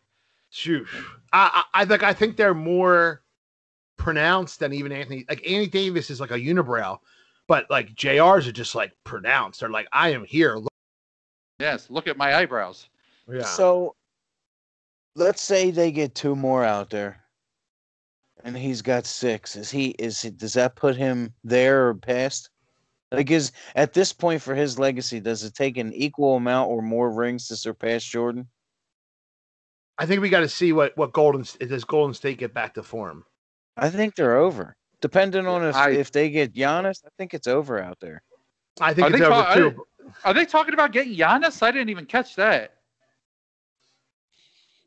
Shoot, I, I I think I think they're more pronounced than even Anthony. Like Anthony Davis is like a unibrow, but like JR's are just like pronounced. They're like, I am here. Look- Yes, look at my eyebrows. Yeah. So let's say they get two more out there. And he's got six. Is he is he, does that put him there or past? Like is at this point for his legacy, does it take an equal amount or more rings to surpass Jordan? I think we got to see what what Golden does. Golden State get back to form. I think they're over. Depending on if I- if they get Giannis, I think it's over out there. I think Are it's they over ta- too. Are they talking about getting Giannis? I didn't even catch that.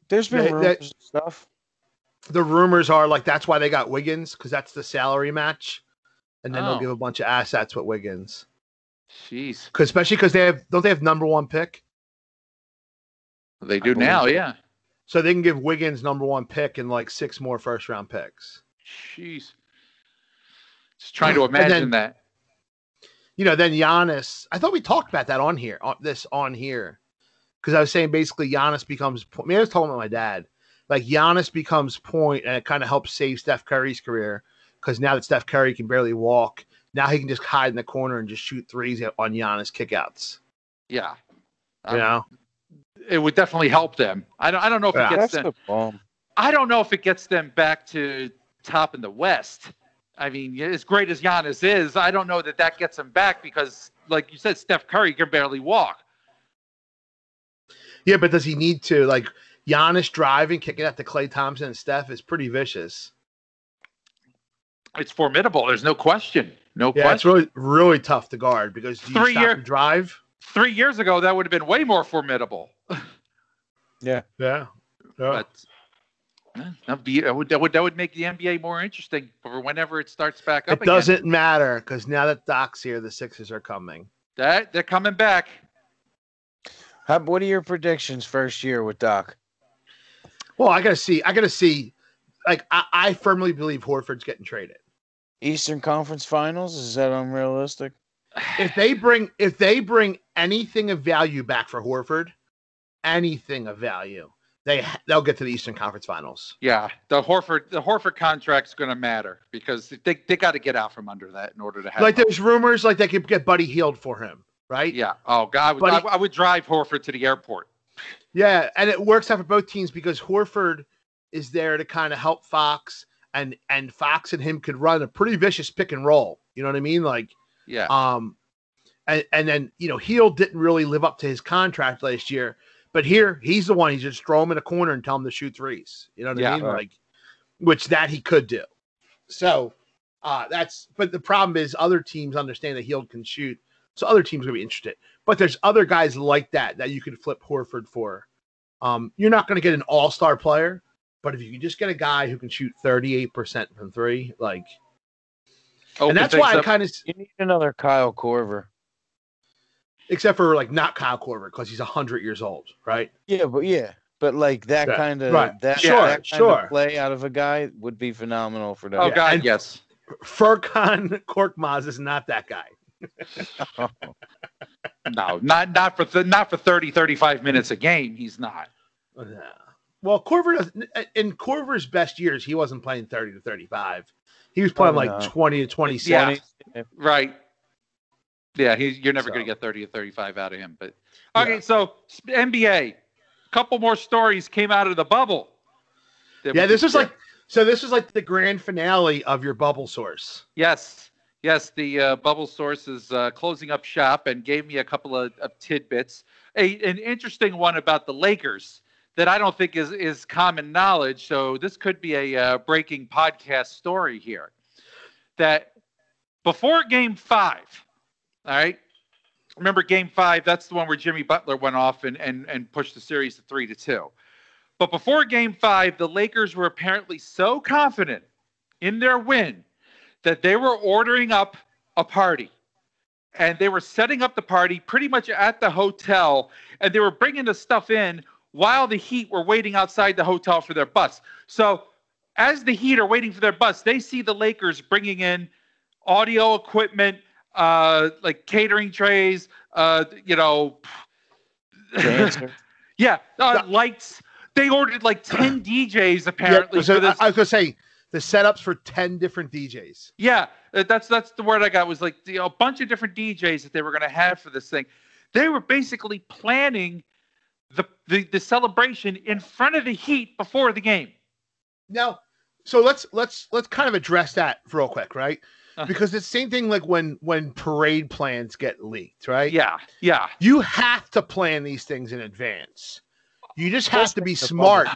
There's been They- rumors that- and stuff. The rumors are like that's why they got Wiggins because that's the salary match, and then Oh. they'll give a bunch of assets with Wiggins. Jeez, Cause especially because they have don't they have number one pick, they do now. so. Yeah. so they can give Wiggins number one pick and like six more first round picks. Jeez. Just trying to And then- imagine that. you know, then Giannis. I thought we talked about that on here, on this on here, because I was saying basically Giannis becomes. po- Maybe I was talking about my dad. Like Giannis becomes point, and it kind of helps save Steph Curry's career because now that Steph Curry can barely walk, now he can just hide in the corner and just shoot threes on Giannis kickouts. Yeah. You Um, know, It would definitely help them. I don't. I don't know if Yeah. it gets That's them. the. I don't know if it gets them back to top in the West. I mean, yeah, as great as Giannis is, I don't know that that gets him back because, like you said, Steph Curry can barely walk. yeah, but does he need to like Giannis driving, kicking out to Klay Thompson and Steph is pretty vicious. It's formidable. There's no question. No Yeah, it's really really tough to guard because do you Three stop year- and drive. Three years ago, that would have been way more formidable. Yeah. Yeah, But that'd be, that, would, that would that would make the NBA more interesting for whenever it starts back up It again. doesn't matter because now that Doc's here, the Sixers are coming. That they're coming back. How, what are your predictions first year with Doc? Well, I gotta see. I gotta see. Like, I, I firmly believe Horford's getting traded. Eastern Conference Finals? Is that unrealistic? If they bring, if they bring anything of value back for Horford, anything of value, they they'll get to the Eastern Conference Finals. Yeah, the Horford the Horford contract's going to matter because they they got to get out from under that in order to have. Like, there's rumors like they could get Buddy Hield for him, right? yeah. Oh God, I would, But he- I, I would drive Horford to the airport. Yeah, and it works out for both teams because Horford is there to kind of help Fox, and and Fox and him could run a pretty vicious pick and roll. You know what I mean? Like, Yeah. um, and and then you know Hield didn't really live up to his contract last year, but here he's the one. He's just throw him in a corner and tell him to shoot threes. You know what Yeah. I mean? Right. Like, which that he could do. So, uh, that's but the problem is other teams understand that Hield can shoot, so other teams are gonna be interested. But there's other guys like that that you could flip Horford for. Um, you're not going to get an all star player, but if you can just get a guy who can shoot 38% from three, like, Open and that's things why I kind of, You need another Kyle Korver. except for like not Kyle Korver because he's 100 years old, right? Yeah, but yeah. but like that Yeah, kind of right. that, Sure, that kind sure. of play out of a guy would be phenomenal for them. Oh them. God, and- yes. Furkan Korkmaz is not that guy. No, not not for th- not for 30, 35 minutes a game. He's not. Oh, yeah. Well, Korver in Korver's best years, he wasn't playing 30 to 35. He was playing Probably like not. 20 to 27. Yeah. Right. Yeah, he's, you're never going to get 30 or 35 out of him. But okay, Yeah. so NBA, a couple more stories came out of the bubble. Yeah, this can was like so this was like the grand finale of your bubble source. Yes, yes. The uh, Bubble Source is uh, closing up shop and gave me a couple of, of tidbits. A, an interesting one about the Lakers that I don't think is is common knowledge. So this could be a uh, breaking podcast story here. That before Game Five, all right. Remember Game Five? That's the one where Jimmy Butler went off and and and pushed the series to three to two. But before Game Five, the Lakers were apparently so confident in their win that they were ordering up a party. And they were setting up the party pretty much at the hotel and they were bringing the stuff in while the heat were waiting outside the hotel for their bus. So as the heat are waiting for their bus they see the lakers bringing in audio equipment uh, like catering trays uh, you know yeah uh, lights. They ordered like 10 djs apparently Yeah, so for this I, I was gonna say the setups for 10 different DJs. Yeah, uh, that's that's the word I got was like you know, a bunch of different DJs that they were going to have for this thing. They were basically planning the, the the celebration in front of the Heat before the game. Now, so let's let's let's kind of address that real quick, right? Uh. Because it's the same thing like when when parade plans get leaked, right? Yeah, yeah, You have to plan these things in advance. You just have to be smart.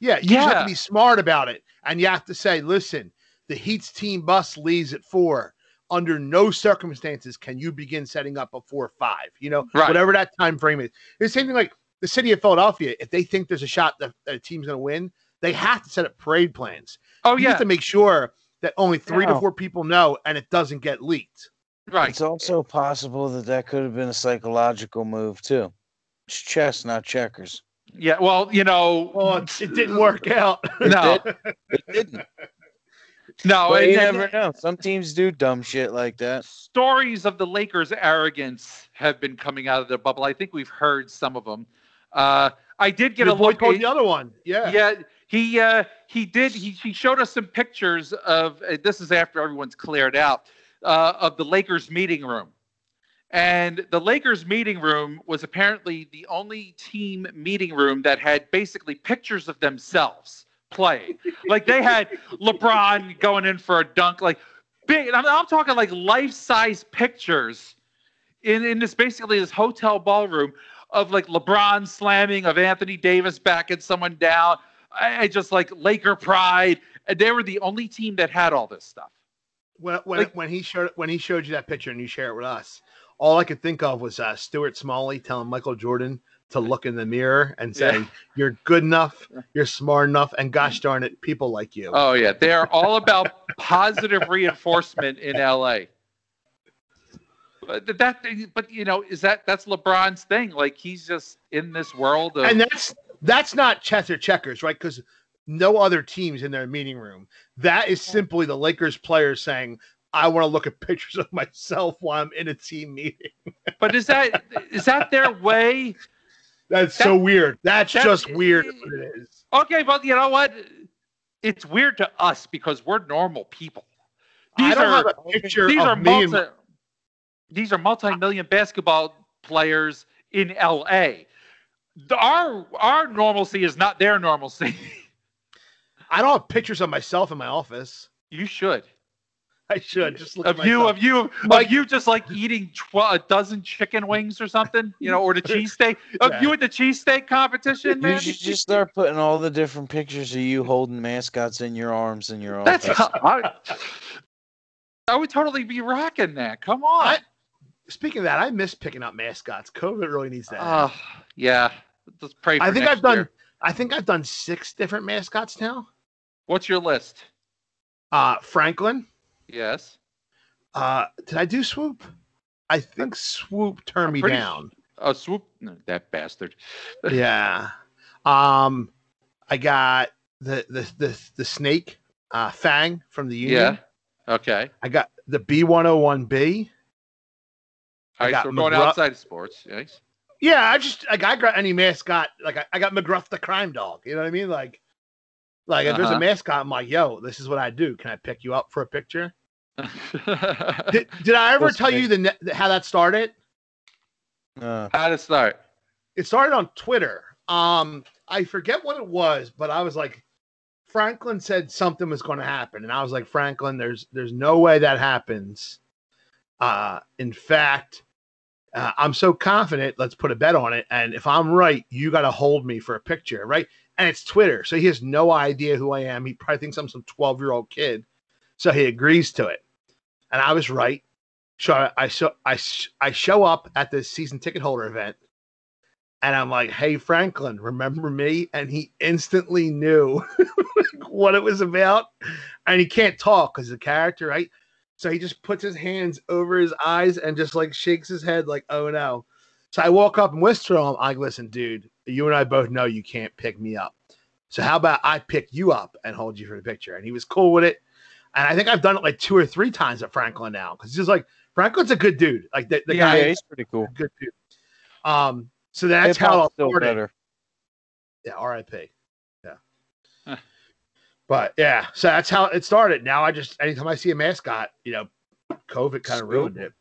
Yeah, you just have to be smart about it. And you have to say, listen, the Heat's team bus leaves at four. Under no circumstances can you begin setting up before five. You know, Right. whatever that time frame is. It's the same thing like the city of Philadelphia. If they think there's a shot that, that a team's going to win, they have to set up parade plans. Oh you yeah, have to make sure that only three to four people know and it doesn't get leaked. right. It's also possible that that could have been a psychological move too. It's chess, not checkers. Yeah, well, you know, Well, it, it didn't work out. no, It didn't. no. But and- you never know. Some teams do dumb shit like that. stories of the Lakers' arrogance have been coming out of the bubble. I think we've heard some of them. Uh, I did get Your a boy look. told the other one. Yeah. yeah he uh he did he, he showed us some pictures of uh, this is after everyone's cleared out uh of the lakers meeting room and the lakers meeting room was apparently the only team meeting room that had basically pictures of themselves playing like they had lebron going in for a dunk like big i'm, I'm talking like life-size pictures in in this basically this hotel ballroom of like LeBron slamming, of Anthony Davis backing someone down. I, I just like Laker pride. And they were the only team that had all this stuff. When when, Like- when he showed when he showed you that picture and you share it with us, all I could think of was uh, Stuart Smalley telling Michael Jordan to look in the mirror and say, Yeah. "You're good enough, you're smart enough, and gosh darn it, people like you." Oh yeah, they are all about positive reinforcement in LA. But that, but you know, is that that's LeBron's thing? Like he's just in this world of and that's that's not chess or checkers, right? Because no other teams in their meeting room. That is simply the Lakers players saying, "I want to look at pictures of myself while I'm in a team meeting." But is that is that their way? That's That- so weird. That's that- just weird. it is. Okay, but you know what? It's weird to us because we're normal people. These are picture these are and multi, these are multi-million basketball players in LA. Our our normalcy is not their normalcy. I don't have pictures of myself in my office. you should. I should just look Of at you, myself. of you, Like- of you, just like eating tw- a dozen chicken wings or something, you know, or the cheesesteak. Of Yeah. you at the cheesesteak competition, man. You should just start putting all the different pictures of you holding mascots in your arms in your That's office. I, I would totally be rocking that. Come on. I- Speaking of that, I miss picking up mascots. COVID really needs that. Oh, yeah. Let's pray for I think next I've done. I think I've done six different mascots now. What's your list? Uh, Franklin. Yes. Uh, did I do Swoop? I think Swoop turned me pretty down. Oh, swoop. No, that bastard. yeah. Um, I got the the the, the snake uh, Fang from the Union. Yeah. Okay. I got the B101B. I All right. So we're going outside of sports. Yes. Yeah, I just like I got any mascot. Like I, I got McGruff the crime dog. You know what I mean? Like, like if there's Uh-huh. a mascot, I'm like, yo, this is what I do. Can I pick you up for a picture? Did, did I ever What's tell the- you the ne- how that started? Uh, How it start? It started on Twitter. Um, I forget what it was, but I was like, Franklin said something was going to happen, and I was like, Franklin, there's there's no way that happens. Uh, in fact, uh, I'm so confident. Let's put a bet on it, and if I'm right, you got to hold me for a picture, right? And it's Twitter, so he has no idea who I am. He probably thinks I'm some 12 year old kid, so he agrees to it, and I was right. So I, I show I, I show up at the season ticket holder event, and I'm like, "Hey Franklin, remember me?" And he instantly knew what it was about, and he can't talk because the character, right? So he just puts his hands over his eyes and just like shakes his head, like, "Oh no." So I walk up and whisper to him, "I listen, dude. You and I both know you can't pick me up. So how about I pick you up and hold you for the picture?" And he was cool with it. And I think I've done it like two or three times at Franklin now because he's just like Franklin's a good dude. Like the, the yeah, guy he's pretty cool. good dude. Um, so that's Hip-hop's how it still started. better. Yeah, R.I.P. Yeah. Huh. But yeah, so that's how it started. Now I just anytime I see a mascot, you know, COVID kind of ruined it.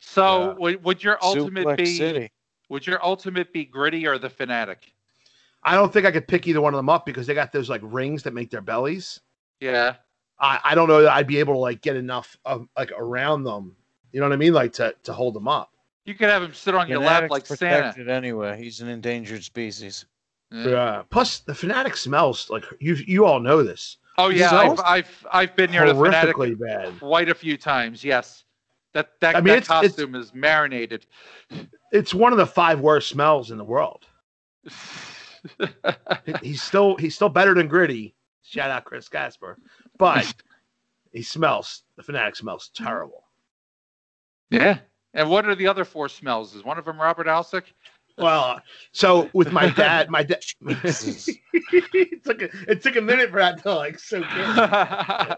So Yeah. would, would your ultimate Suplex be City. Would your ultimate be gritty or the fanatic? I don't think I could pick either one of them up because they got those like rings that make their bellies. Yeah. I, I don't know that I'd be able to like get enough of like around them. You know what I mean? Like to to hold them up. You could have him sit on your lap Fanatic's like Santa. anyway. He's an endangered species. Yeah. Yeah. Plus the fanatic smells like you you all know this. Oh yeah, I've, I've I've been near the fanatic bad. quite a few times. Yes, that that, I mean, that it's- it's- costume is marinated. It's one of the five worst smells in the world. He's still he's still better than gritty. Shout out Chris Casper, but he smells the fanatic smells terrible. yeah. And what are the other four smells? Is one of them Robert Alsick? Well, so with my dad, my dad, it took a, it took a minute for that to like soak in.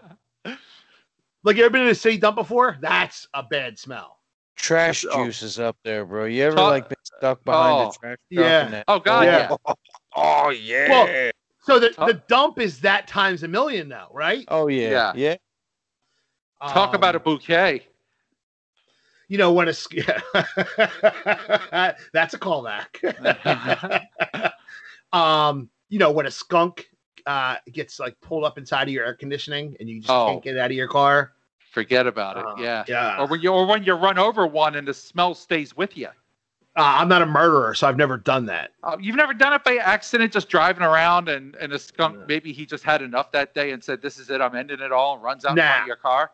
Yeah. Like you ever been in a city dump before? That's a bad smell. Trash Oh. juice is up there, bro. You ever Talk- like been stuck behind Oh. a trash truck? Yeah. that- Oh God, Yeah. yeah. Oh yeah. Well- So the, Talk- the dump is that times a million now, right? oh yeah. Yeah. Yeah. Talk about a Um, bouquet. You know when a sk- that's a callback. um, you know when a skunk uh gets like pulled up inside of your air conditioning and you just Oh. can't get it out of your car. Forget about it. Uh, yeah. yeah. Or when you or when you run over one and the smell stays with you. Uh, I'm not a murderer, so I've never done that. Uh, you've never done it by accident, just driving around and, and a skunk, No. maybe he just had enough that day and said, This is it, I'm ending it all, and runs out in front Nah. of your car.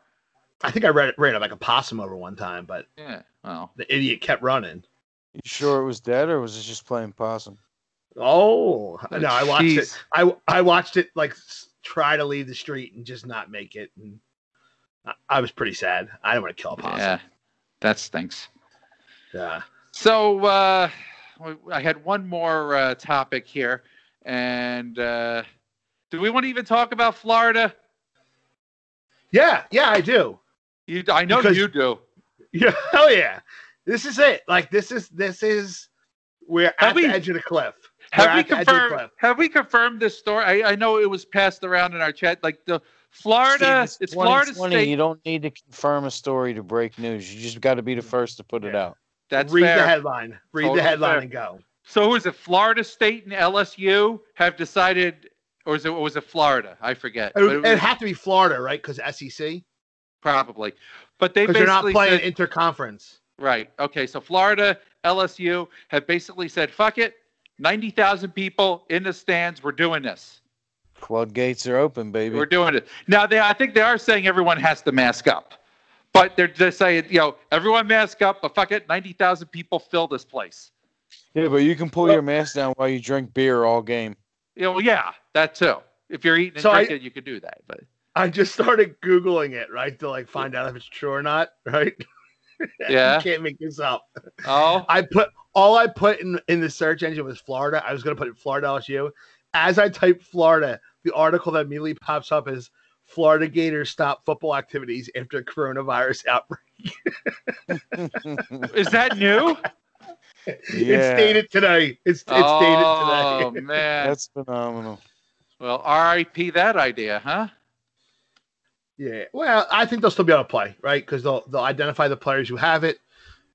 I think I read ran like a possum over one time, but Yeah. Well, the idiot kept running. You sure it was dead or was it just playing possum? Oh no, I watched it. I I watched it like try to leave the street and just not make it. And I, was pretty sad. I didn't want to kill a possum. yeah. That stinks. Yeah. So uh, I had one more uh, topic here. And uh, do we want to even talk about Florida? Yeah, yeah, I do. You, I know Because- you do. Yeah, hell yeah. This is it. Like this is this is we're Have at we- the edge of the cliff. We're Have we at the edge of the confirmed? cliff. Have we confirmed this story? I, I know it was passed around in our chat. Like the Florida, Steve, it's Florida State. You don't need to confirm a story to break news. You just got to be the first to put it out. That's Read fair. the headline. Read Totally the headline fair. and go. So who is it? Florida State and LSU have decided, or is it was it Florida? I forget. It, But would, it it'd have to be Florida, right? Because SEC. probably. But they Because they're not playing said, interconference. right. Okay, so Florida, LSU have basically said, "Fuck it." Ninety thousand people in the stands. We're doing this. Floodgates are open, baby. We're doing it now. They, I think they are saying everyone has to mask up, but they're just saying, you know, everyone mask up. But fuck it, ninety thousand people fill this place. yeah, but you can pull your mask down while you drink beer all game. You know, yeah, that too. If you're eating and So I- drinking, you could do that. But I just started googling it, right, to like find out if it's true or not, right? Yeah. you can't make this up. oh, I put all I put in in the search engine was Florida. I was going to put in Florida LSU. As I type Florida, the article that immediately pops up is Florida Gators stop football activities after coronavirus outbreak. Is that new? It's dated today. It's it's oh dated today. Oh man. That's phenomenal. Well, R.I.P. that idea, huh? Yeah. Well, I think they'll still be able to play, right? Because they'll they'll identify the players who have it.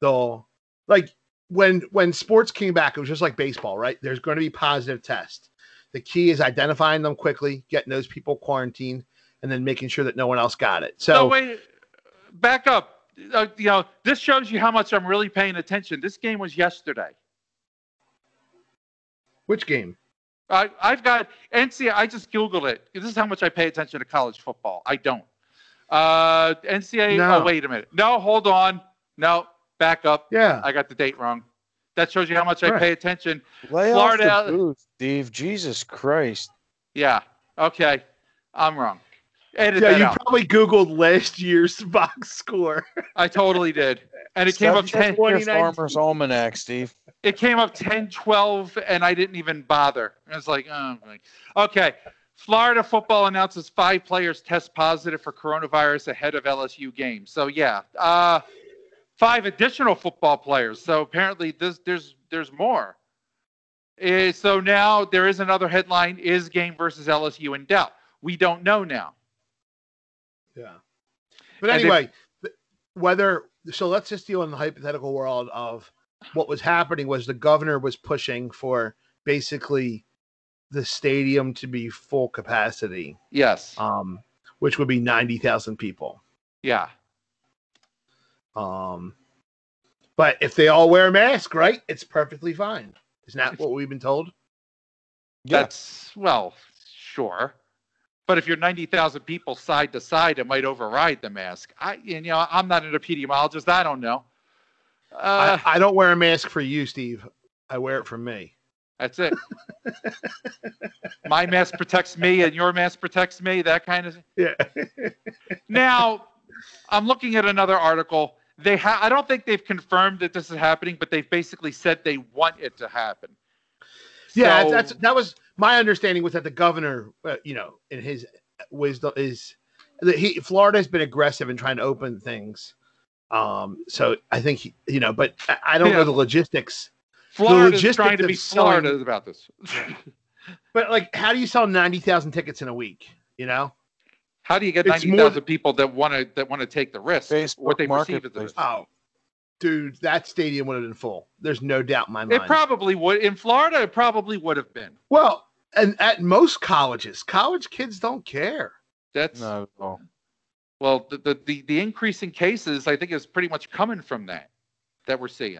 They'll like when when sports came back, it was just like baseball, right? There's going to be positive tests. The key is identifying them quickly, getting those people quarantined, and then making sure that no one else got it. So, So wait, back up. Uh, you know, this shows you how much I'm really paying attention. This game was yesterday. which game? I, I've got NCAA. I just Googled it. This is how much I pay attention to college football. I don't. Uh, NCAA. No. Oh, wait a minute. No, hold on. No, back up. Yeah. I got the date wrong. That shows you how much I pay attention. Lay Florida- off the booth, Steve. Jesus Christ. Yeah. Okay. I'm wrong. Edit Yeah, you out. probably Googled last year's box score. I totally did. And it came up 10. Farmer's Almanac, Steve. it came up 10 12 and i didn't even bother i was like oh my. okay florida football announces five players test positive for coronavirus ahead of lsu game so yeah uh, five additional football players. So apparently this, there's there's more. Eh, so now there is another headline is game versus lsu in doubt? We don't know now. Yeah. But And if- anyway, whether so let's just deal in the hypothetical world of what was happening was the governor was pushing for basically the stadium to be full capacity, yes. Um, which would be 90,000 people. yeah Um, but if they all wear a mask, right, it's perfectly fine. Isn't that what we've been told? Yeah. That's well, sure. But if you're 90,000 people side to side, it might override the mask. I, you know, I'm not an epidemiologist. I don't know. Uh, I, I don't wear a mask for you, Steve. I wear it for me. that's it. My mask protects me, and your mask protects me. That kind of. Yeah. Now, I'm looking at another article. They ha- I don't think they've confirmed that this is happening, but they've basically said they want it to happen. Yeah, So- that's that was my understanding was that the governor, uh, you know, in his wisdom is that he Florida has been aggressive in trying to open things. Um, so I think he, you know, but I, I don't Yeah. know the logistics. Florida's logistics trying to be Florida about this. But like, how do you sell ninety thousand tickets in a week? You know? How do you get It's ninety more thousand people that want to that want to take the risk? Facebook what they perceive as the risk? Oh, dude, that stadium would have been full. There's no doubt in my mind. It probably would in Florida. It probably would have been. well, and at most colleges, college kids don't care. That's Not at all. well, the, the the the increase in cases, I think, is pretty much coming from that that we're seeing.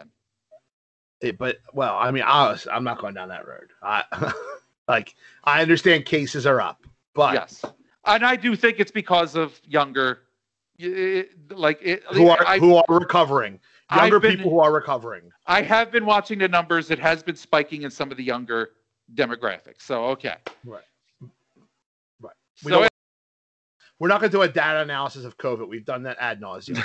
It, but well, I mean, I was, I'm not going down that road. I like I understand cases are up, but yes, and I do think it's because of younger, it- like it, who are I, who are recovering, younger been- people who are recovering. I have been watching the numbers. It has been spiking in some of the younger demographics. So okay. Right. Right. We So We're not going to do a data analysis of COVID. We've done that ad nauseum.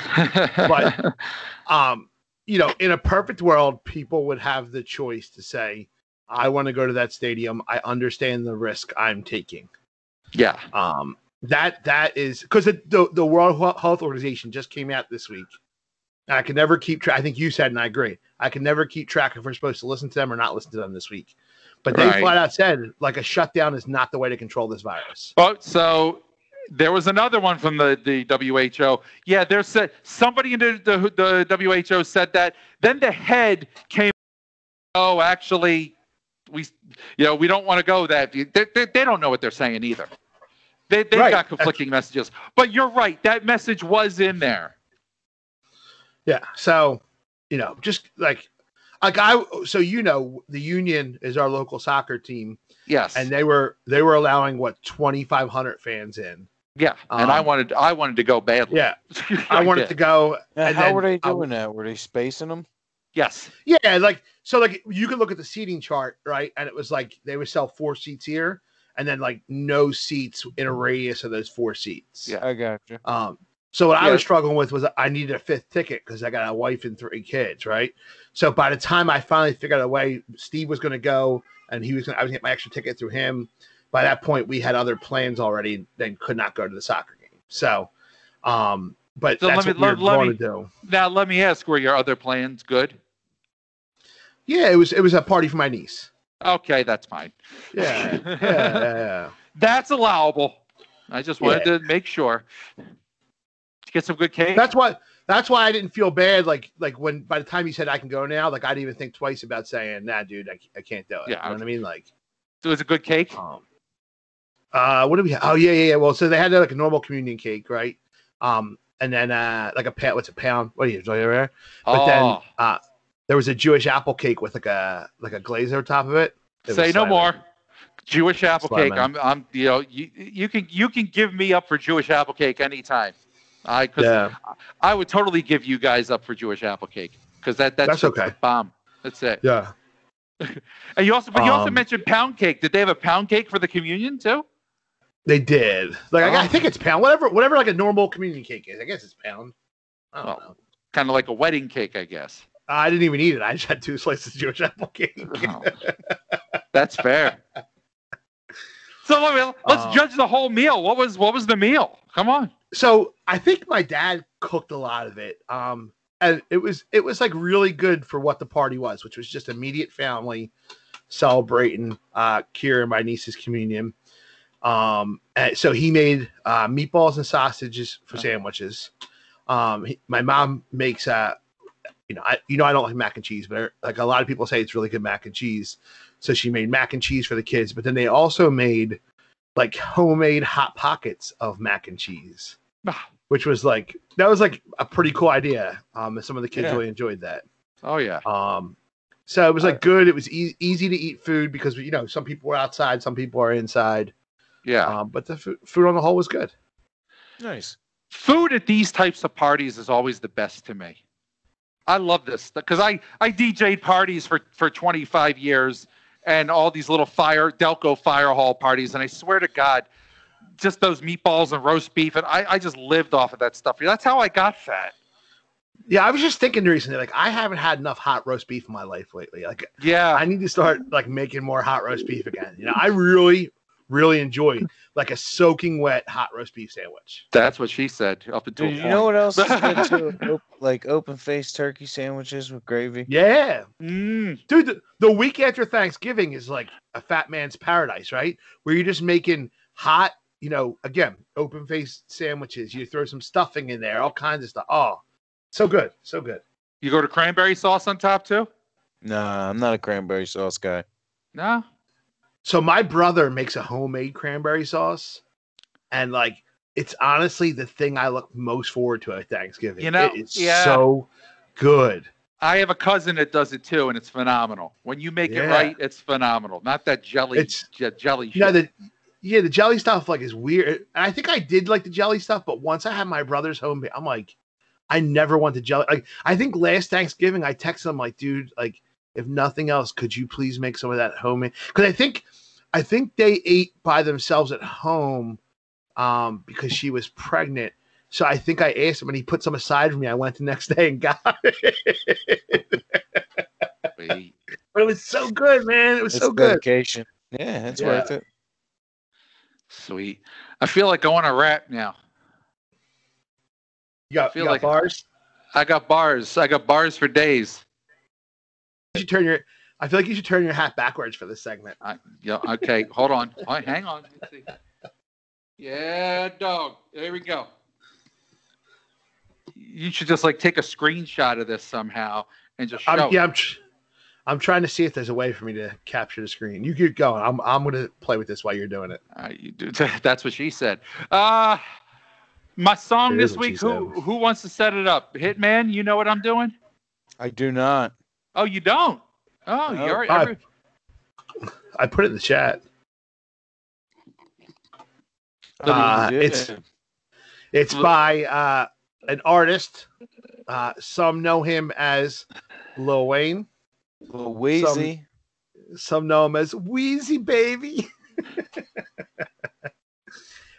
but um, you know, in a perfect world, people would have the choice to say, "I want to go to that stadium. I understand the risk I'm taking." Yeah, Um, that that is because the, the World Health Organization just came out this week. And I can never keep track. I think you said, and I agree. I can never keep track if we're supposed to listen to them or not listen to them this week. But they Right. flat out said, like a shutdown is not the way to control this virus. But so there was another one from the, the WHO. Yeah, there said somebody in the, the, the WHO said that. Then the head came. Oh, actually, we you know we don't want to go that. They, they, they don't know what they're saying either. They they've Right. got conflicting messages. But you're right. That message was in there. Yeah. So, you know, just like like I so you know, the union is our local soccer team, Yes. and they were they were allowing what twenty five hundred fans in. yeah. and I um, wanted I wanted to go badly. Yeah, I wanted did. to go. Now, and how then were they I- doing that? Were they spacing them? Yes. Yeah, like so, like you could look at the seating chart, right? And it was like they would sell four seats here, and then like no seats in a radius of those four seats. Yeah. I got you. Um, So what I was struggling with was I needed a fifth ticket because I got a wife and three kids, right? So by the time I finally figured out a way, Steve was going to go, and he was going. I was going to get my extra ticket through him. By that point, we had other plans already, then could not go to the soccer game. So, um, but So let that's me- what we were let- let going me- to do. Now let me ask, were your other plans good? Yeah, it was it was a party for my niece. Okay, that's fine. Yeah, yeah, yeah, yeah. That's allowable. I just wanted to make sure. to get some good cake? That's why. That's why I didn't feel bad. Like like when by the time he said I can go now, like I didn't even think twice about saying, "Nah, dude, I, I can't do it." Yeah, you know what I mean? Like, so it was a good cake. um, uh, what do we? Have? Oh yeah, yeah, yeah. Well, so they had like a normal communion cake, right? Um, and then uh, like a pound. What's a pound? What are you there? But oh, then uh, there was a Jewish apple cake with like a like a glaze over top of it. It say no more. Jewish apple cake. Slamming. I'm, I'm, you know, you, you can, you can give me up for Jewish apple cake anytime. I, cause Yeah, I would totally give you guys up for Jewish apple cake because that, that's, That's okay. bomb. That's it. yeah. And you also, but you also Um, mentioned pound cake. Did they have a pound cake for the communion too? They did. Like I, I Oh. think it's pound. Whatever, whatever. Like a normal communion cake is. I guess it's pound. I don't Oh. know. Kind of like a wedding cake, I guess. I didn't even eat it. I just had two slices of Jewish apple cake. Oh, that's fair. So let me, let's Um, judge the whole meal. What was what was the meal? Come on. so I think my dad cooked a lot of it. Um, and it was it was like really good for what the party was, which was just immediate family celebrating uh Kira my niece's communion. Um, and so he made uh, meatballs and sausages for Oh. sandwiches. Um, he- my mom makes uh, you know, I you know I don't like mac and cheese, but like a lot of people say it's really good mac and cheese. So she made mac and cheese for the kids, but then they also made like homemade hot pockets of mac and cheese Ah, which was like that was like a pretty cool idea. Um, and some of the kids Yeah. really enjoyed that. Oh yeah. Um, so it was like good. It was e- easy to eat food because you know some people were outside, some people are inside. Yeah. Um, but the fu- food on the whole was good. Nice. food at these types of parties is always the best to me. I love this because I I DJ'd parties for for 25 years and all these little fire Delco fire hall parties, and I swear to God, just those meatballs and roast beef, and I I just lived off of that stuff. That's how I got fat. Yeah, I was just thinking recently, like I haven't had enough hot roast beef in my life lately. Like Yeah. I need to start like making more hot roast beef again. You know, I really, really enjoy like a soaking wet hot roast beef sandwich. That's what she said up until Dude, you know what else is good too? Op- like open faced turkey sandwiches with gravy. Yeah, Mm, dude the, the week after thanksgiving is like a fat man's paradise right where you're just making hot you know again open faced sandwiches you throw some stuffing in there all kinds of stuff oh so good so good you go to cranberry sauce on top too? Nah, I'm not a cranberry sauce guy. No. So my brother makes a homemade cranberry sauce and like it's honestly the thing i look most forward to at thanksgiving You know, it is yeah. so good I have a cousin that does it too, and it's phenomenal. When you make it right, it's phenomenal. Not that jelly, It's- je- jelly shit. The yeah, the jelly stuff like is weird. And I think I did like the jelly stuff, but once I had my brother's home, I'm like, I never want the jelly. Like, I think last Thanksgiving I texted him like, dude, like, if nothing else, could you please make some of that homemade? Because I think, I think they ate by themselves at home, um, because she was pregnant. So I think I asked him, and he put some aside for me. I went the next day and got it, but it was so good, man. It was It's so good. dedication. Yeah, it's Yeah. worth it. Sweet. I feel like I want to rap now. You got, feel you got like- bars. I got bars. I got bars for days. You should turn your. I feel like you should turn your hat backwards for this segment. I, yeah. Okay. hold on. All right, hang on. Let's see. Yeah, dog. There we go. You should just like take a screenshot of this somehow and just show. I'm, yeah, I'm, tr- I'm trying to see if there's a way for me to capture the screen. You keep going. I'm, I'm going to play with this while you're doing it. Uh, you do, that's what she said. Uh, my song It this is what she week. Who said. who wants to set it up? Hitman. You know what I'm doing? I do not. Oh, you don't. Oh, No. you're. Uh, Every, I put it in the chat. Uh, it's it's by uh, an artist. Uh, some know him as Lil Wayne. Lil Weezy. Some know him as Weezy Baby.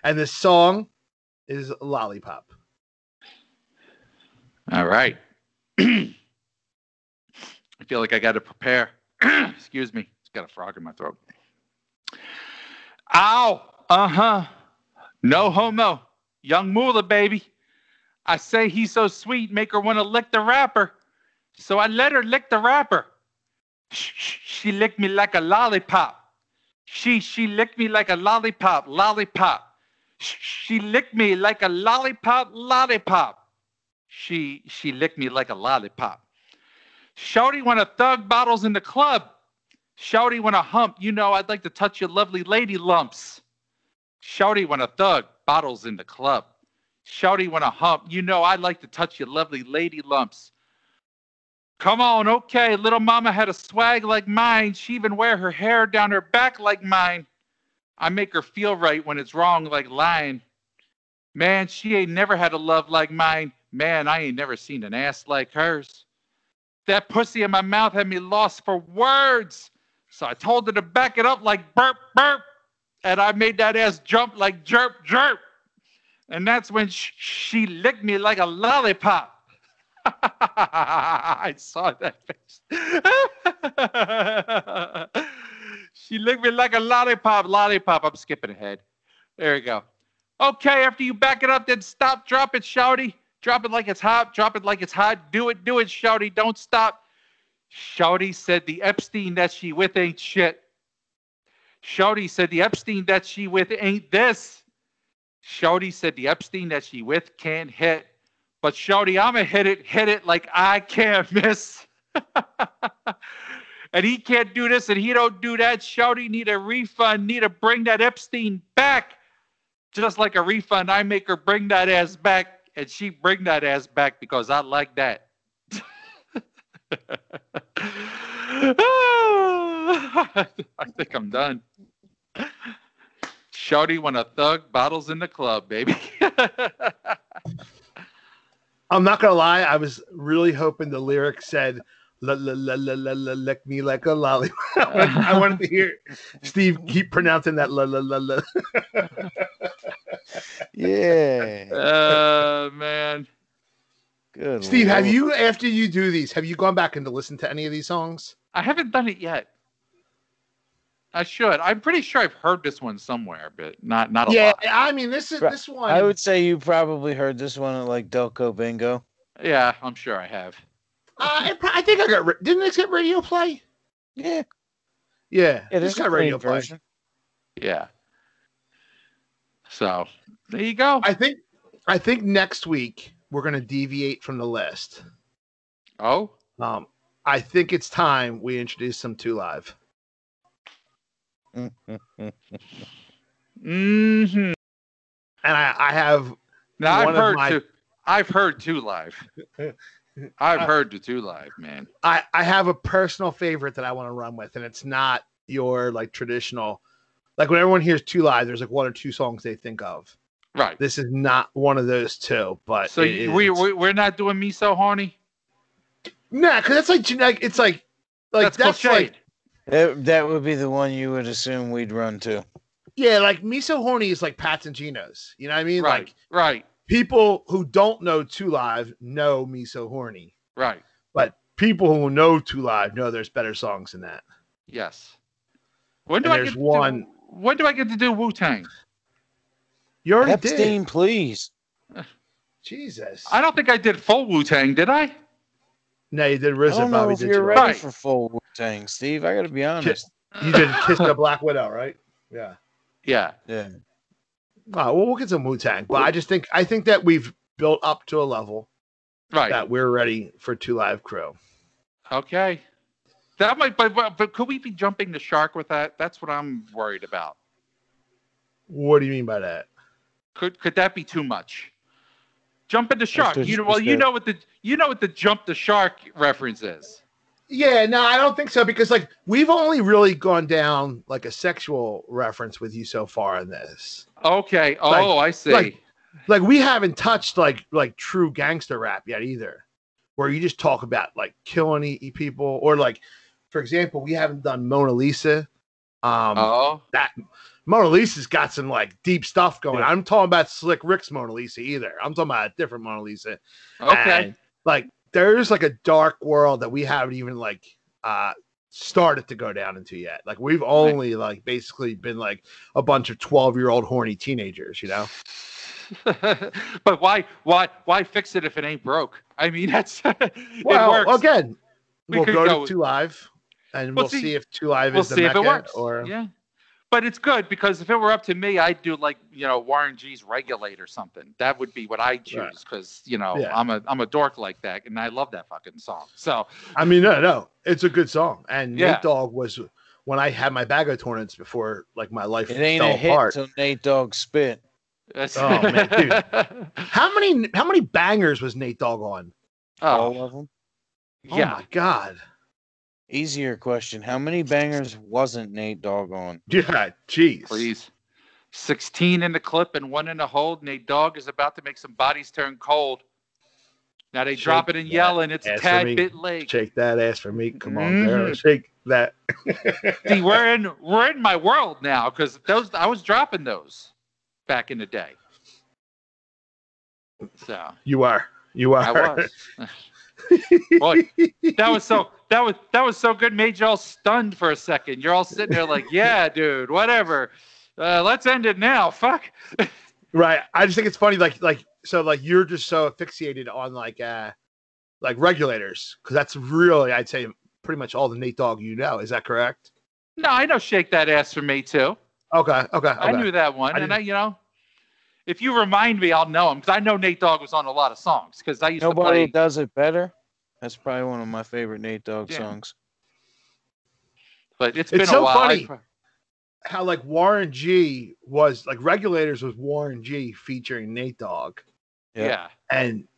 and the song is Lollipop. All right. I feel like I got to prepare. Excuse me. It's got a frog in my throat. Ow. Uh huh. No homo. Young Moolah, baby. I say he's so sweet, make her want to lick the wrapper. So I let her lick the wrapper. She licked me like a lollipop. She she licked me like a lollipop, lollipop. She licked me like a lollipop, lollipop. She she licked me like a lollipop. Shouty when a thug bottles in the club. Shouty when a hump, you know I'd like to touch your lovely lady lumps. Shouty when a thug bottles in the club. Shouty when a hump, you know I'd like to touch your lovely lady lumps. Come on, okay, little mama had a swag like mine. She even wear her hair down her back like mine. I make her feel right when it's wrong like lying. Man, she ain't never had a love like mine. Man, I ain't never seen an ass like hers. That pussy in my mouth had me lost for words. So I told her to back it up like burp, burp. And I made that ass jump like jerp, jerp. And that's when sh- she licked me like a lollipop. I saw that face. she licked me like a lollipop. Lollipop. I'm skipping ahead. There we go. Okay, after you back it up, then stop, drop it, shouty. Drop it like it's hot. Drop it like it's hot. Do it, do it, shouty. Don't stop. Shouty said the Epstein that she with ain't shit. Shouty said the Epstein that she with ain't this. Shouty said the Epstein that she with can't hit. But Shouty, I'ma hit it, hit it like I can't miss. and he can't do this and he don't do that. Shouty need a refund, need to bring that Epstein back. Just like a refund, I make her bring that ass back, and she bring that ass back because I like that. I think I'm done. Shouty when a thug bottles in the club, baby. I'm not gonna lie, I was really hoping the lyric said la la la la la la lick me like a lollipop. I wanted to hear Steve keep pronouncing that la la la la. Yeah. uh man. Good. Steve, have you after you do these, have you gone back and to listen to any of these songs? I haven't done it yet. I should. I'm pretty sure I've heard this one somewhere, but not not a yeah, lot. I mean this is this one. I would say you probably heard this one at like Delco Bingo. Yeah, I'm sure I have. Uh, pro- I think I got. ra- Didn't it get radio play? Yeah. Yeah, It it's got radio play. version. Yeah. So there you go. I think. I think next week we're gonna deviate from the list. oh, Um, I think it's time we introduce some two live. hmm And I, I have Now I've of heard my- two. I've heard two live. I've uh, heard the two live, man. I, I have a personal favorite that I want to run with, and it's not your like traditional. Like when everyone hears two live, there's like one or two songs they think of. Right. This is not one of those two, but So it we, we we're not doing me so horny. nah, because that's like genetic. It's like like that's that's, like That, that would be the one you would assume we'd run to. yeah, like me so horny is like Pats and Geno's. You know what I mean? right. Like right. People who don't know two live know me so horny, Right. but people who know two live know there's better songs than that. Yes. When do And I there's get one- To, when do I get to do Wu Tang? You already Epstein, did. please. Jesus. I don't think I did full Wu Tang, did I? no, you did I RZA. don't know Probably if you're you. ready Right. for full Wu Tang, Steve. I got to be honest. You did Kiss the Black Widow, right? Yeah. Yeah. Yeah. Oh, well, we'll get some Wu Tang, but I just think I think that we've built up to a level Right. that we're ready for two live crew. Okay. That might, but, but but could we be jumping the shark with that? That's what I'm worried about. What do you mean by that? Could could that be too much? Jumping the shark. what You know, you well, you know what the you know what the jump the shark reference is. Yeah, no, I don't think so because like we've only really gone down like a sexual reference with you so far in this. Okay. Oh, Like- I see. like- Like we haven't touched like like true gangster rap yet either, where you just talk about like killing e- people or like, for example, we haven't done Mona Lisa. Um, oh, that Mona Lisa's got some like deep stuff going. Yeah. I'm talking about Slick Rick's Mona Lisa either. I'm talking about a different Mona Lisa. okay. And like there's like a dark world that we haven't even like uh started to go down into yet. Like we've only like basically been like a bunch of 12 year old horny teenagers, you know? but why why why fix it if it ain't broke? I mean that's Well, works. again, We we'll go, go- to two live and Well, we'll see- see, if two live we'll is the see if it works. or yeah. But it's good because if it were up to me, I'd do like you know Warren G's Regulate or something. That would be what I choose because you know Yeah. I'm a I'm a dork like that, and I love that fucking song. So I mean, no, no, it's a good song. And Yeah. Nate Dogg was when I had my bag of tournaments before like my life It ain't fell a hit apart. till Nate Dogg spit. that's Oh, man, dude. How many how many bangers was Nate Dogg on? oh All of them. Oh yeah, my god. Easier question. How many bangers wasn't Nate Dogg on? Yeah, jeez. please. 16 in the clip and one in the hold. Nate Dogg is about to make some bodies turn cold. Now they Shake drop it and that yell, and it's a tad bit late. Shake that ass for me. Come on, Mhm. girl. Shake that. See, we're in we're in my world now because those I was dropping those back in the day. So You are. You are. I was. Boy, that was so that was that was so good. Made you all stunned for a second. You're all sitting there like, yeah, dude, whatever. Uh, let's end it now. Fuck. Right. I just think it's funny, like like so like you're just so asphyxiated on like uh like regulators, because that's really I'd say pretty much all the Nate Dogg you know. Is that correct? No, I know. Shake that ass for me too. Okay, okay, okay. I knew that one, I and I, you know, if you remind me, I'll know him because I know Nate Dogg was on a lot of songs because I used Nobody to play. does it better. That's probably one of my favorite Nate Dogg Yeah. songs. But it's It's been a so while. I funny. pr- How like Warren G was like regulators was Warren G featuring Nate Dogg. Yeah. yeah. And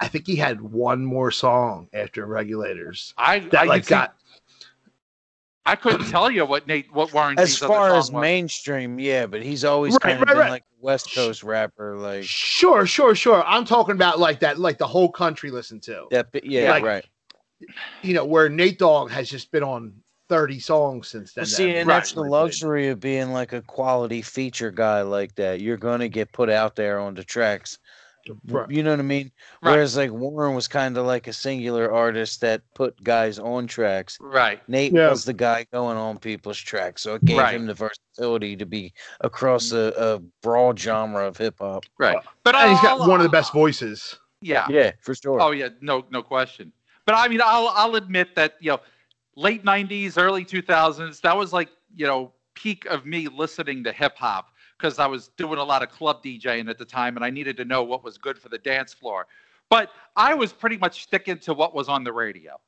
I think he had one more song after regulators. I That I, like you see, got I couldn't tell you what Nate what Warren As G's other far song as was. mainstream, yeah, but he's always Right, kind of been right. like a West Coast rapper, like sure, sure, sure. I'm talking about like that, like the whole country listened to. that. bi- Yeah, Like, right. You know, where Nate Dogg has just been on 30 songs since then. Well, see, that and that's the luxury of being like a quality feature guy like that. You're gonna get put out there on the tracks. Right. You know what I mean? Right. Whereas like Warren was kind of like a singular artist that put guys on tracks. Right. Nate Yeah. was the guy going on people's tracks, so it gave Right. him the versatility to be across a, a broad genre of hip hop. Right. But And he's got I'll- one of the best voices. Yeah. Yeah, for sure. Oh yeah, no, no question. But I mean, I'll I'll admit that you know, late '90s, early 2000s, that was like you know peak of me listening to hip hop because I was doing a lot of club DJing at the time, and I needed to know what was good for the dance floor. But I was pretty much sticking to what was on the radio.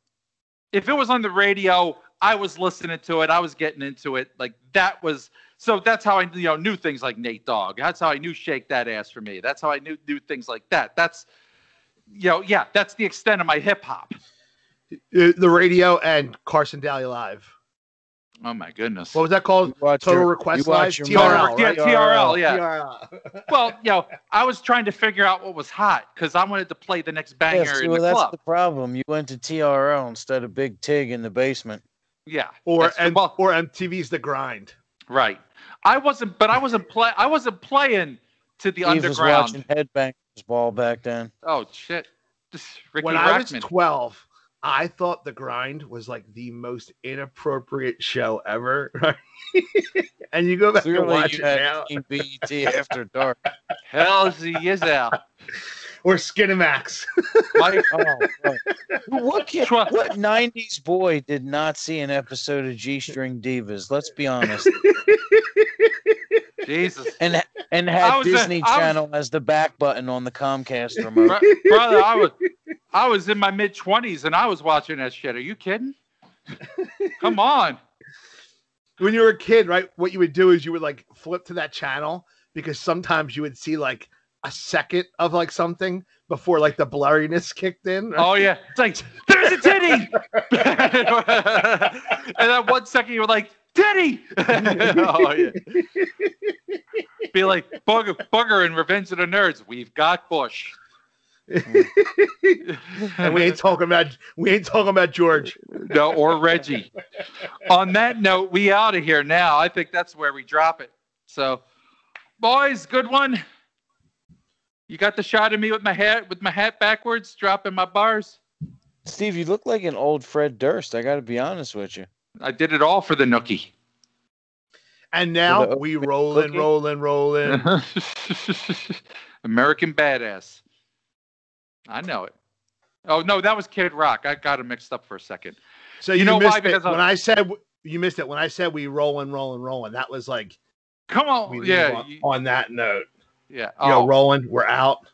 If it was on the radio, I was listening to it. I was getting into it. Like that was so. That's how I you know knew things like Nate Dogg. That's how I knew Shake That Ass for me. That's how I knew knew things like that. That's you know, yeah, that's the extent of my hip hop. The radio and Carson Daly Live. Oh my goodness. What was that called? You Total your- Request you Live? your TRL, mouth, yeah, right? TRL, yeah. TRL. Well, you know, I was trying to figure out what was hot because I wanted to play the next banger Yeah, see, in well, the that's club. the problem. You went to TRL instead of Big Tig in the basement. Yeah. Or that's- and, well, or MTV's The Grind. right. I wasn't, but I wasn't play. I wasn't playing to the Steve was underground. watching Headbangers Ball back then. Oh shit. Just Ricky when I was Rackman. 12, I thought The Grind was like the most inappropriate show ever. Right? and you go back and watch you it now. seen BET after dark. Hell he is out. Or Skinamax. Mike, Oh, right. what kid, what '90s boy did not see an episode of G String Divas? Let's be honest. Jesus. And and had was, Disney was- Channel as the back button on the Comcast remote. Bro- brother, I was I was in my mid twenties and I was watching that shit. Are you kidding? Come on. when you were a kid, right? What you would do is you would like flip to that channel because sometimes you would see like a second of like something before like the blurriness kicked in. right? Oh yeah, it's like there's a titty, and then one second you're like titty. oh yeah. Be like Booger, Booger in Revenge of the Nerds. We've got Bush. and we ain't talking about we ain't talking about George. no, or Reggie. On that note, we out of here now. I think that's where we drop it. So, boys, good one. You got the shot of me with my hat with my hat backwards, dropping my bars. Steve, you look like an old Fred Durst. I got to be honest with you. I did it all for the nookie. And now the we oatmeal rolling, cookie? rolling, rolling. American Badass. I know it. Oh no, that was Kid Rock. I got it mixed up for a second. So You you, know why? it Because uh, when of- I said you missed it when I said we rolling, rolling, rolling. That was like Come on, yeah, on, you- on that note. yeah. You know, Oh, rolling, we're out.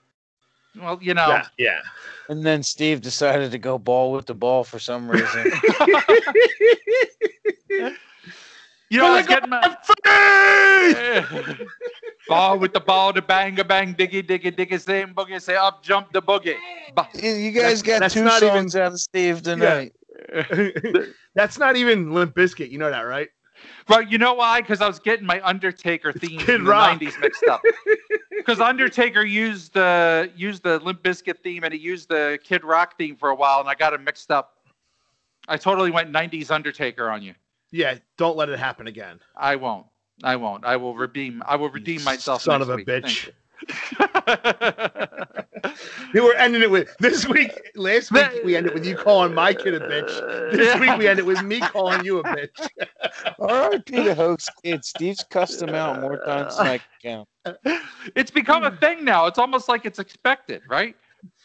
Well, you know, Yeah, yeah. And then Steve decided to go Bawitdaba for some reason. you know, I was getting my Bawitdaba, to bang a bang, diggy diggy diggy, same boogie, say up, jump the boogie. Ba- you you guys got that's two not even- songs out of Steve tonight. That's not even Limp Bizkit. You know that, right? Right, you know why? Because I was getting my Undertaker theme Kid from the Rock. '90s mixed up. Because Undertaker used the used the Limp Bizkit theme and he used the Kid Rock theme for a while, and I got it mixed up. I totally went '90s Undertaker on you. Yeah. Don't let it happen again. I won't. I won't. I will redeem. I will redeem myself. Son of a week. bitch. Thank We were ending it with this week. Last week we ended with you calling my kid a bitch. This Yeah. week we ended with me calling you a bitch. R.I.P. the host kid. Steve's cussed him out more times than I can count. it's become a thing now. It's almost like it's expected, right?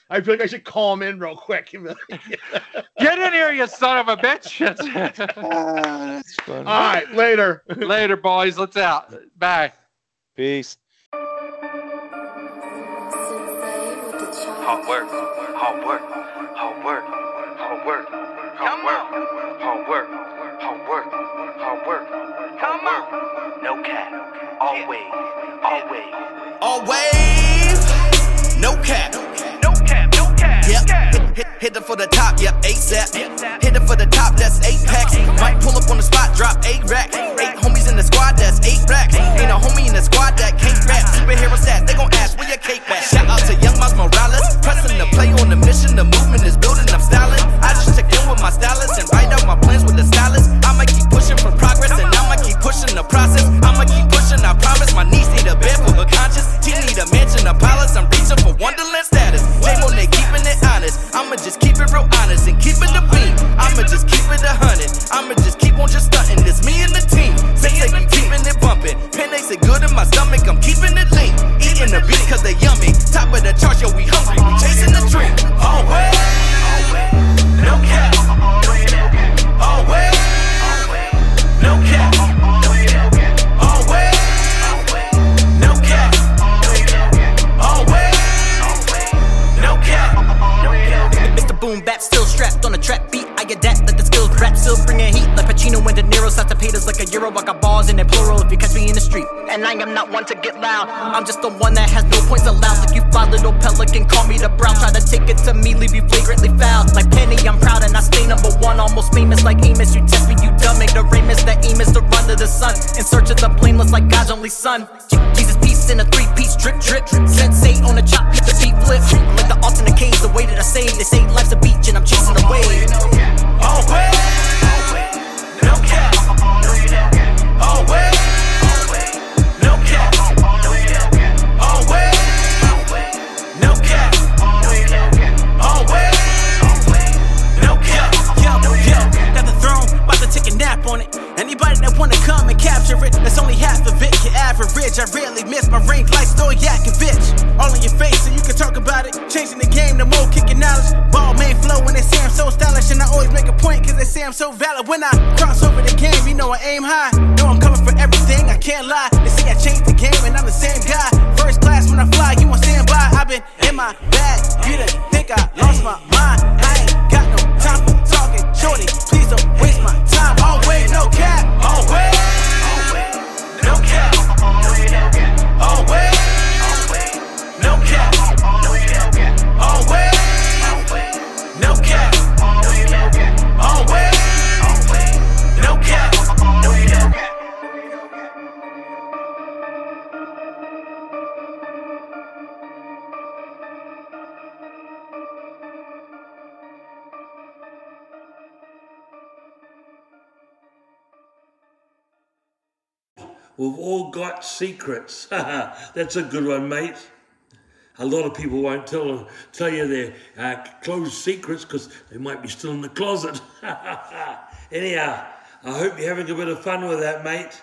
I feel like I should call him in real quick. and be like, Get in here, you son of a bitch. Ah, that's funny. All right, later. Later, boys. Let's out. Bye. Peace. Hard work, hard work, hard work, hard work, hard work, hard work, hard work, hard work, Come on. No cap, always, always, Always, no cap. no cap, no cap. Yep, hit, hit, it for the top, yep, ASAP. Hit it for the top, that's eight packs. Might pull up on the spot, drop eight racks. Eight homies in the squad, that's eight racks. Ain't a homie in the squad that can't rap. Superhero stats, they gon' ask where your cake at. Shout out to Young Miles Morales, pressing the play on the mission. The movement is building, I'm styling. I just check in with my stylist and write out my plans with the stylist. I'ma keep pushing for progress and pushing the process. I'ma keep pushing, I promise. My niece need a bed for her conscience. She need a mansion, a palace. I'm reaching for Wonderland status. J Mo, they keeping it honest. I'ma just keep it real honest and keep it the beat. I'ma just keep it a hundred. I'ma just keep on just stunting. It's me and the team. Say they be keeping it bumping. Pen they say good in my stomach. I'm keeping it lean. Eating the beat cause they yummy. Top of the charts, yo, we hungry. We chasing the dream. Oh, Always. Not one to get loud. I'm just the one that has no points allowed. Like you fly, little pelican, call me the brown. Try to take it to me, leave you flagrantly foul. Like Penny, I'm proud and I stay number one. Almost famous like Amos. You test me, you dumb. Ignoramus, the aim is to run to the sun. In search of the blameless like God's only son. Jesus peace in a three piece drip drip. Sensei on a chop, the beat flip. Like the alternate cage, the way that I say, They say life's a beach and I'm chasing the that's only half of it. Your average, I rarely miss my ring like Stojakovic. All in your face, so you can talk about it. Changing the game, the more kicking knowledge. Ball main flow when they say I'm so stylish, and I always make a point, cause they say I'm so valid. When I cross over the game, you know I aim high. Know I'm coming for everything, I can't lie. They say I changed the game, and I'm the same guy. First class when I fly, you won't stand by. I've been in my bag, you done think I lost my mind. I ain't got no time for talking, shorty. Please don't waste my time. Always no cap. Always. We've all got secrets. That's a good one, mate. a lot of people won't tell tell you their uh, closed secrets because they might be still in the closet. Anyhow, I hope you're having a bit of fun with that, mate.